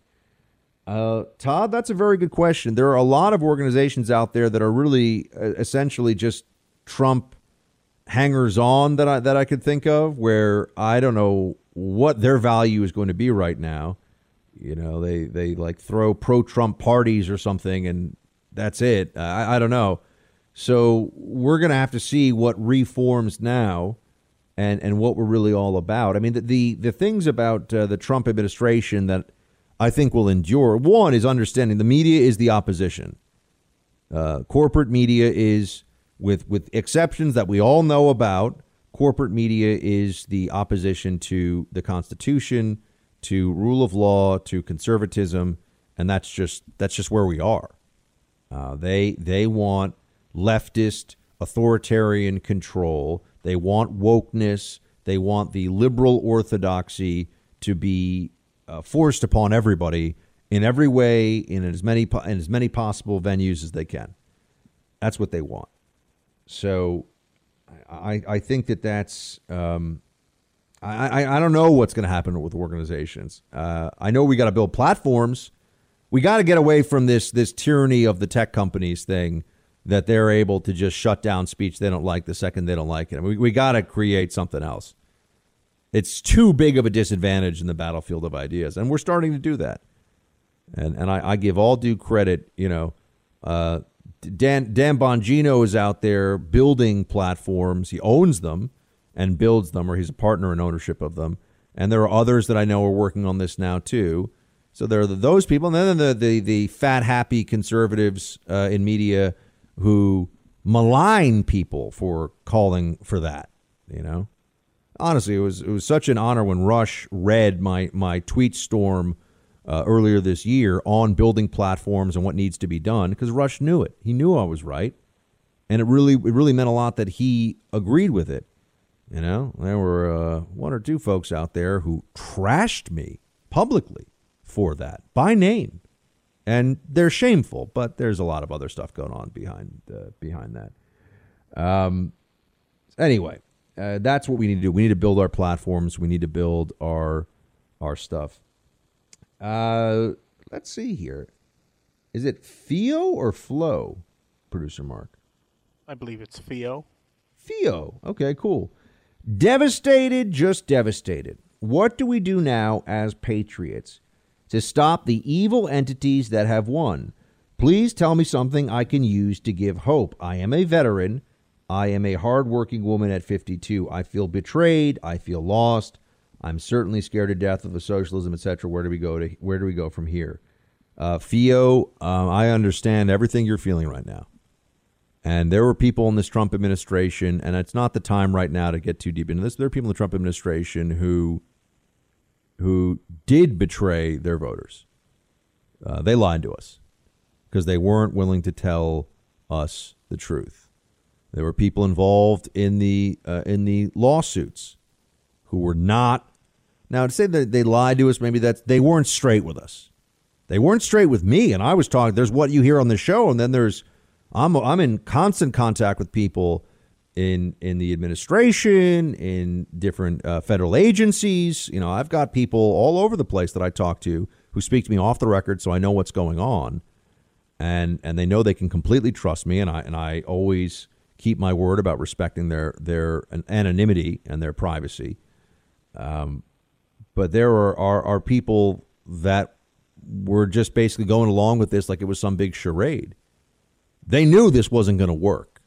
Uh, Todd, that's a very good question. There are a lot of organizations out there that are really uh, essentially just Trump hangers on that I that I could think of where I don't know what their value is going to be right now. You know, they they like throw pro Trump parties or something, and that's it. I, I don't know. So we're going to have to see what reforms now, and and what we're really all about. I mean, the the, the things about uh, the Trump administration that I think will endure. One is understanding the media is the opposition. Uh, corporate media is, with with exceptions that we all know about, corporate media is the opposition to the Constitution, to rule of law, to conservatism, and that's just that's just where we are. Uh, they they want leftist authoritarian control. They want wokeness. They want the liberal orthodoxy to be uh, forced upon everybody in every way, in as many in as many possible venues as they can. That's what they want. So I, I think that that's um, I, I, I don't know what's going to happen with organizations. Uh, I know we got to build platforms. We got to get away from this this tyranny of the tech companies thing that they're able to just shut down speech they don't like the second they don't like it. We, we got to create something else. It's too big of a disadvantage in the battlefield of ideas, and we're starting to do that. And and I, I give all due credit, you know, uh, Dan Dan Bongino is out there building platforms. He owns them and builds them, or he's a partner in ownership of them. And there are others that I know are working on this now too. So there are those people, and then the the, the fat happy conservatives uh, in media who malign people for calling for that. You know, honestly, it was it was such an honor when Rush read my my tweet storm uh, earlier this year on building platforms and what needs to be done because Rush knew it. He knew I was right, and it really it really meant a lot that he agreed with it. You know, there were uh, one or two folks out there who trashed me publicly for that by name, and they're shameful. But there's a lot of other stuff going on behind uh, behind that. Um. Anyway, uh, that's what we need to do. We need to build our platforms. We need to build our our stuff. Uh, let's see here. Is it Theo or Flo, producer Mark? I believe it's Theo. Theo. Okay, cool. Devastated, just devastated. What do we do now as patriots to stop the evil entities that have won? Please tell me something I can use to give hope. I am a veteran. I am a hardworking woman at 52. I feel betrayed. I feel lost. I'm certainly scared to death of the socialism, etc. Where do we go to? Where do we go from here? Uh, Theo, um, I understand everything you're feeling right now. And there were people in this Trump administration, and it's not the time right now to get too deep into this. There are people in the Trump administration who who did betray their voters. Uh, they lied to us because they weren't willing to tell us the truth. There were people involved in the uh, in the lawsuits who were not. Now to say that they lied to us, maybe that's they weren't straight with us. They weren't straight with me, and I was talking. There's what you hear on the show, and then there's I'm I'm in constant contact with people in in the administration, in different uh, federal agencies. You know, I've got people all over the place that I talk to who speak to me off the record, so I know what's going on, and and they know they can completely trust me, and I and I always keep my word about respecting their their anonymity and their privacy. Um, but there are, are are people that were just basically going along with this like it was some big charade. They knew this wasn't going to work,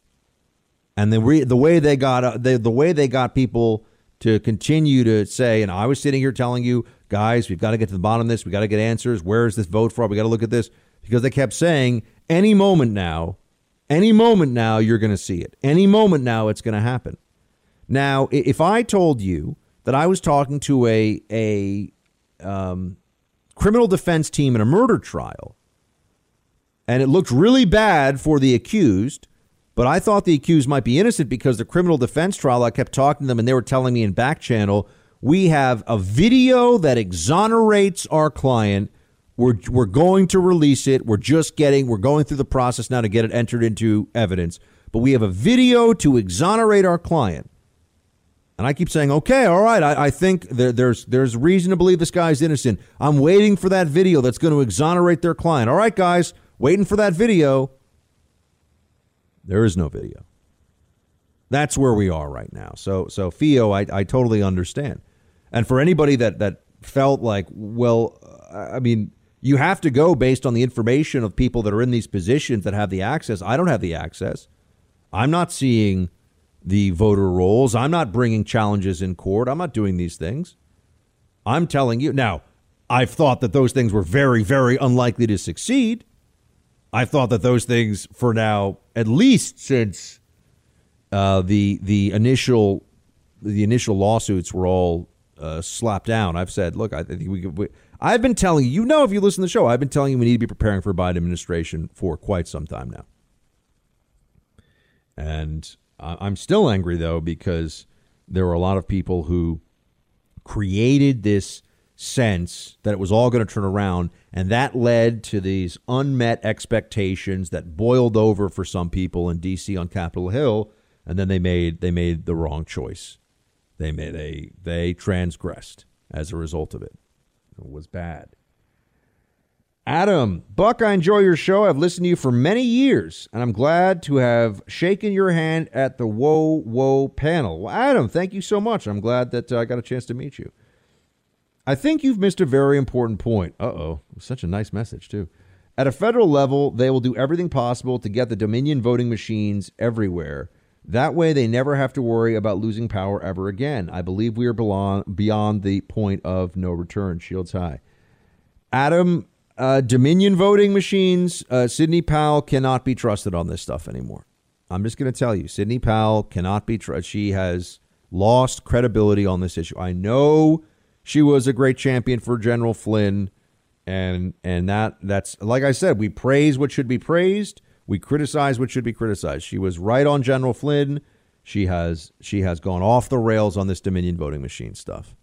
and the re- the way they got uh, the the way they got people to continue to say, and I was sitting here telling you, guys, we've got to get to the bottom of this. We got to get answers. Where is this vote fraud? We got to look at this because they kept saying, any moment now, any moment now, you're going to see it. Any moment now, it's going to happen. Now, if I told you that I was talking to a a um, criminal defense team in a murder trial, and it looked really bad for the accused. But I thought the accused might be innocent because the criminal defense trial, I kept talking to them and they were telling me in back channel, we have a video that exonerates our client. We're, we're going to release it. We're just getting, we're going through the process now to get it entered into evidence. But we have a video to exonerate our client. And I keep saying, okay, all right, I, I think there, there's there's reason to believe this guy's innocent. I'm waiting for that video that's going to exonerate their client. All right, guys, waiting for that video. There is no video. That's where we are right now. So so Theo, I, I totally understand. And for anybody that that felt like, well, I mean, you have to go based on the information of people that are in these positions that have the access. I don't have the access. I'm not seeing the voter rolls. I'm not bringing challenges in court. I'm not doing these things. I'm telling you now. I've thought that those things were very, very unlikely to succeed. I've thought that those things, for now, at least since uh, the the initial the initial lawsuits were all uh, slapped down, I've said, look, I think we, we. I've been telling you, you know, if you listen to the show, I've been telling you we need to be preparing for a Biden administration for quite some time now. And I'm still angry though because there were a lot of people who created this sense that it was all going to turn around. And that led to these unmet expectations that boiled over for some people in D.C. on Capitol Hill. And then they made they made the wrong choice. They made a they transgressed as a result of it. It was bad. Adam, Buck, I enjoy your show. I've listened to you for many years, and I'm glad to have shaken your hand at the Whoa Whoa panel. Well, Adam, thank you so much. I'm glad that uh, I got a chance to meet you. I think you've missed a very important point. Uh oh. Such a nice message, too. At a federal level, they will do everything possible to get the Dominion voting machines everywhere. That way, they never have to worry about losing power ever again. I believe we are beyond the point of no return. Shields high. Adam, uh, Dominion voting machines, uh, Sidney Powell cannot be trusted on this stuff anymore. I'm just going to tell you, Sidney Powell cannot be trusted. She has lost credibility on this issue. I know she was a great champion for General Flynn, and and that that's like I said, we praise what should be praised, we criticize what should be criticized. She was right on General Flynn. She has she has gone off the rails on this Dominion voting machine stuff.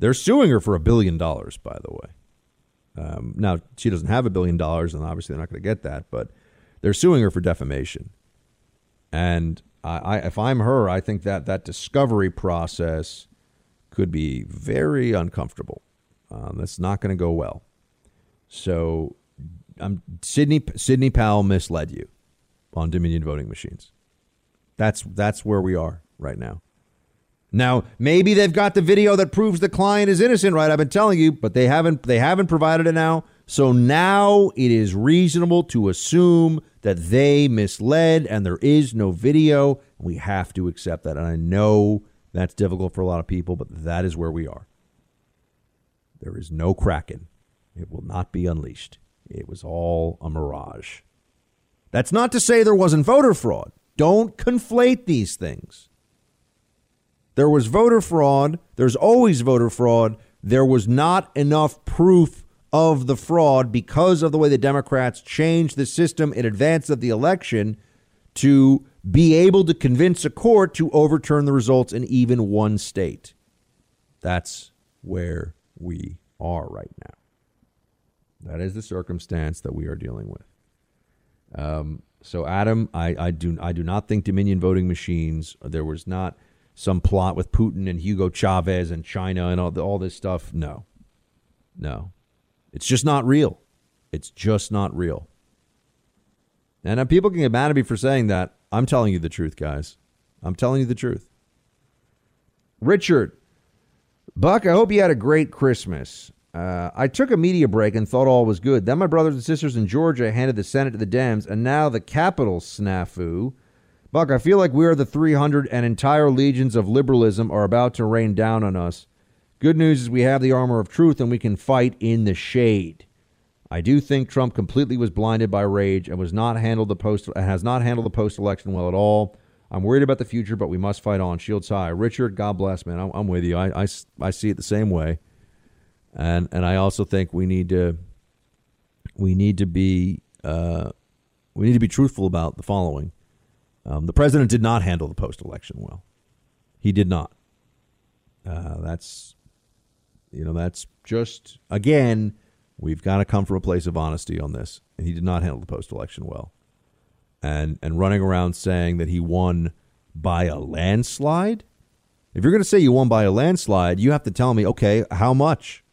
They're suing her for a billion dollars, by the way. Um, now she doesn't have a billion dollars, and obviously they're not going to get that, but they're suing her for defamation. And I, I, if I'm her, I think that that discovery process could be very uncomfortable. Um, that's not going to go well. So, um, Sidney Sidney Powell misled you on Dominion voting machines. That's that's where we are right now. Now, maybe they've got the video that proves the client is innocent, right? I've been telling you, but they haven't they haven't provided it now. So now it is reasonable to assume that they misled and there is no video. We have to accept that. And I know that's difficult for a lot of people, but that is where we are. There is no Kraken. It will not be unleashed. It was all a mirage. That's not to say there wasn't voter fraud. Don't conflate these things. There was voter fraud. There's always voter fraud. There was not enough proof of the fraud because of the way the Democrats changed the system in advance of the election to be able to convince a court to overturn the results in even one state. That's where we are right now. That is the circumstance that we are dealing with. Um, so, Adam, I, I do I do not think Dominion voting machines. There was not some plot with Putin and Hugo Chavez and China and all, all this stuff. No, no, it's just not real. It's just not real. And uh, people can get mad at me for saying that. I'm telling you the truth, guys. I'm telling you the truth. Richard, Buck, I hope you had a great Christmas. Uh, I took a media break and thought all was good. Then my brothers and sisters in Georgia handed the Senate to the Dems, and now the Capitol snafu. Buck, I feel like we are the 300 and entire legions of liberalism are about to rain down on us. Good news is we have the armor of truth and we can fight in the shade. I do think Trump completely was blinded by rage and was not handled the post has not handled the post election well at all. I'm worried about the future, but we must fight on. Shields high, Richard. God bless, man. I'm, I'm with you. I, I, I see it the same way, and and I also think we need to we need to be uh, we need to be truthful about the following. Um, the president did not handle the post election well. He did not. Uh, that's you know that's just again We've got to come from a place of honesty on this. And he did not handle the post election well. And and running around saying that he won by a landslide? If you're going to say you won by a landslide, you have to tell me, okay, how much?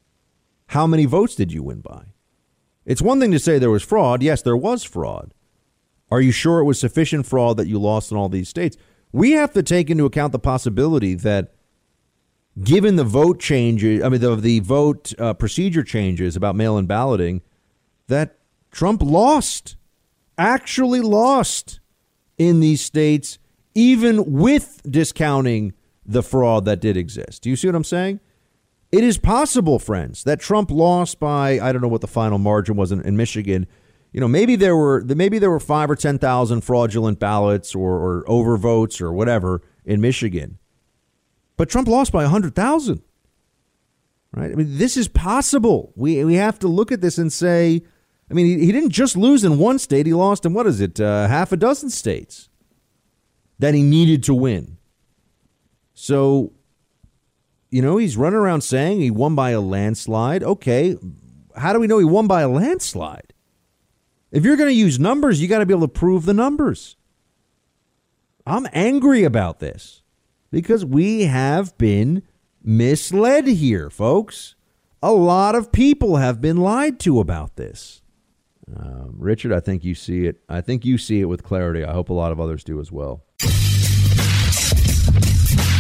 How many votes did you win by? It's one thing to say there was fraud. Yes, there was fraud. Are you sure it was sufficient fraud that you lost in all these states? We have to take into account the possibility that given the vote changes, I mean, the, the vote uh, procedure changes about mail in balloting, that Trump lost, actually lost in these states, even with discounting the fraud that did exist. Do you see what I'm saying? It is possible, friends, that Trump lost by I don't know what the final margin was in, in Michigan. You know, maybe there were maybe there were five or ten thousand fraudulent ballots or, or overvotes or whatever in Michigan. But Trump lost by 100,000. Right? I mean, this is possible. We, we have to look at this and say, I mean, he, he didn't just lose in one state, he lost in, what is it, uh, half a dozen states that he needed to win. So, you know, he's running around saying he won by a landslide. Okay, how do we know he won by a landslide? If you're going to use numbers, you got to be able to prove the numbers. I'm angry about this because we have been misled here, folks. A lot of people have been lied to about this. Um, Richard, I think you see it. I think you see it with clarity. I hope a lot of others do as well.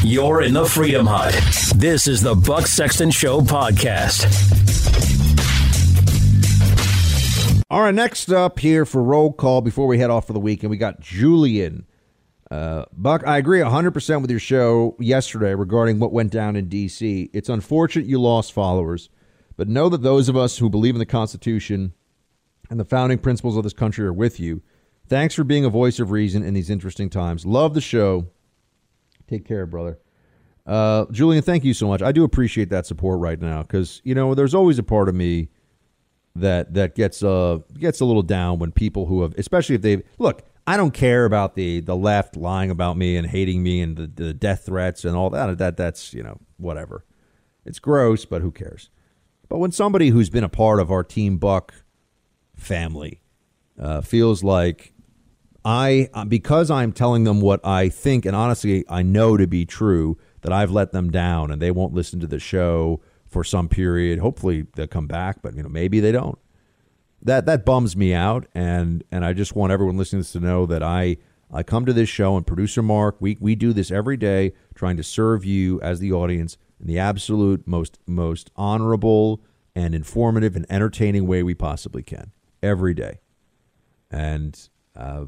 You're in the Freedom Hut. This is the Buck Sexton Show podcast. All right, next up here for roll call before we head off for the weekend, we got Julian uh, Buck, I agree 100% with your show yesterday regarding what went down in D.C. It's unfortunate you lost followers, but know that those of us who believe in the Constitution and the founding principles of this country are with you. Thanks for being a voice of reason in these interesting times. Love the show. Take care, brother. Uh, Julian, thank you so much. I do appreciate that support right now because you know there's always a part of me that that gets uh gets a little down when people who have, especially if they look. I don't care about the the left lying about me and hating me and the, the death threats and all that. That that's you know whatever. It's gross, but who cares? But when somebody who's been a part of our Team Buck family uh, feels like I, because I'm telling them what I think and honestly I know to be true, that I've let them down and they won't listen to the show for some period. Hopefully they'll come back, but you know maybe they don't that that bums me out, and and I just want everyone listening to, to know that I I come to this show and producer Mark, we we do this every day, trying to serve you as the audience in the absolute most most honorable and informative and entertaining way we possibly can every day. And uh,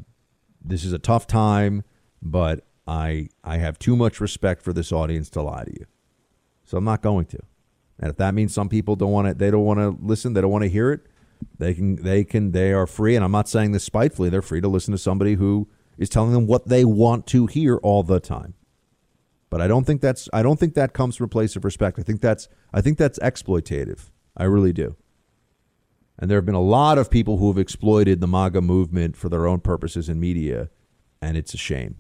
this is a tough time, but I I have too much respect for this audience to lie to you, so I'm not going to. And if that means some people don't want to, they don't want to listen, they don't want to hear it they can they can they are free, and I'm not saying this spitefully. They're free to listen to somebody who is telling them what they want to hear all the time. But I don't think that's I don't think that comes from a place of respect. I think that's I think that's exploitative. I really do. And there have been a lot of people who have exploited the MAGA movement for their own purposes in media. and it's a shame.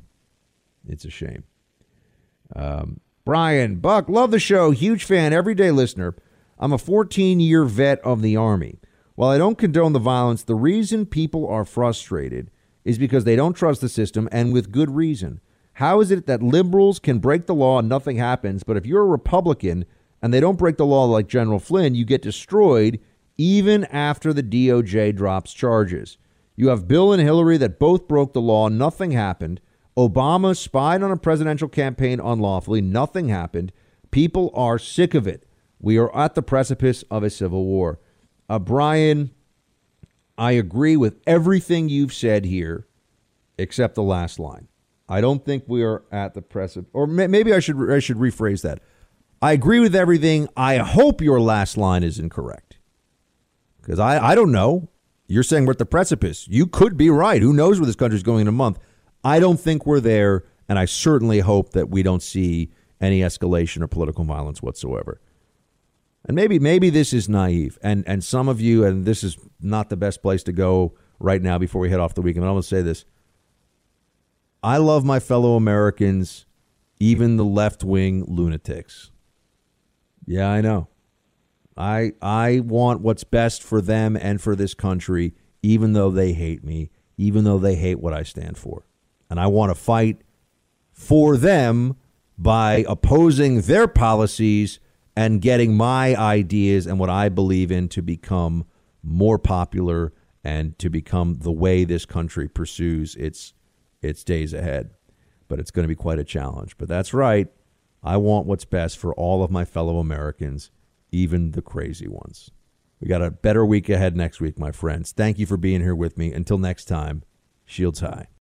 It's a shame. Um, Brian Buck, love the show. Huge fan, everyday listener. I'm a 14 year vet of the Army. While I don't condone the violence, the reason people are frustrated is because they don't trust the system and with good reason. How is it that liberals can break the law and nothing happens, but if you're a Republican and they don't break the law like General Flynn, you get destroyed even after the DOJ drops charges? You have Bill and Hillary that both broke the law, nothing happened. Obama spied on a presidential campaign unlawfully, nothing happened. People are sick of it. We are at the precipice of a civil war. Uh, Brian, I agree with everything you've said here, except the last line. I don't think we are at the precipice, or may, maybe I should I should rephrase that. I agree with everything. I hope your last line is incorrect, because I I don't know. You're saying we're at the precipice. You could be right. Who knows where this country's going in a month? I don't think we're there, and I certainly hope that we don't see any escalation or political violence whatsoever. And maybe maybe this is naive, and and some of you, and this is not the best place to go right now before we head off the weekend. I'm going to say this: I love my fellow Americans, even the left wing lunatics. Yeah, I know. I I want what's best for them and for this country, even though they hate me, even though they hate what I stand for, and I want to fight for them by opposing their policies and getting my ideas and what I believe in to become more popular and to become the way this country pursues its its days ahead. But it's going to be quite a challenge. But that's right. I want what's best for all of my fellow Americans, even the crazy ones. We got a better week ahead next week, my friends. Thank you for being here with me. Until next time, shields high.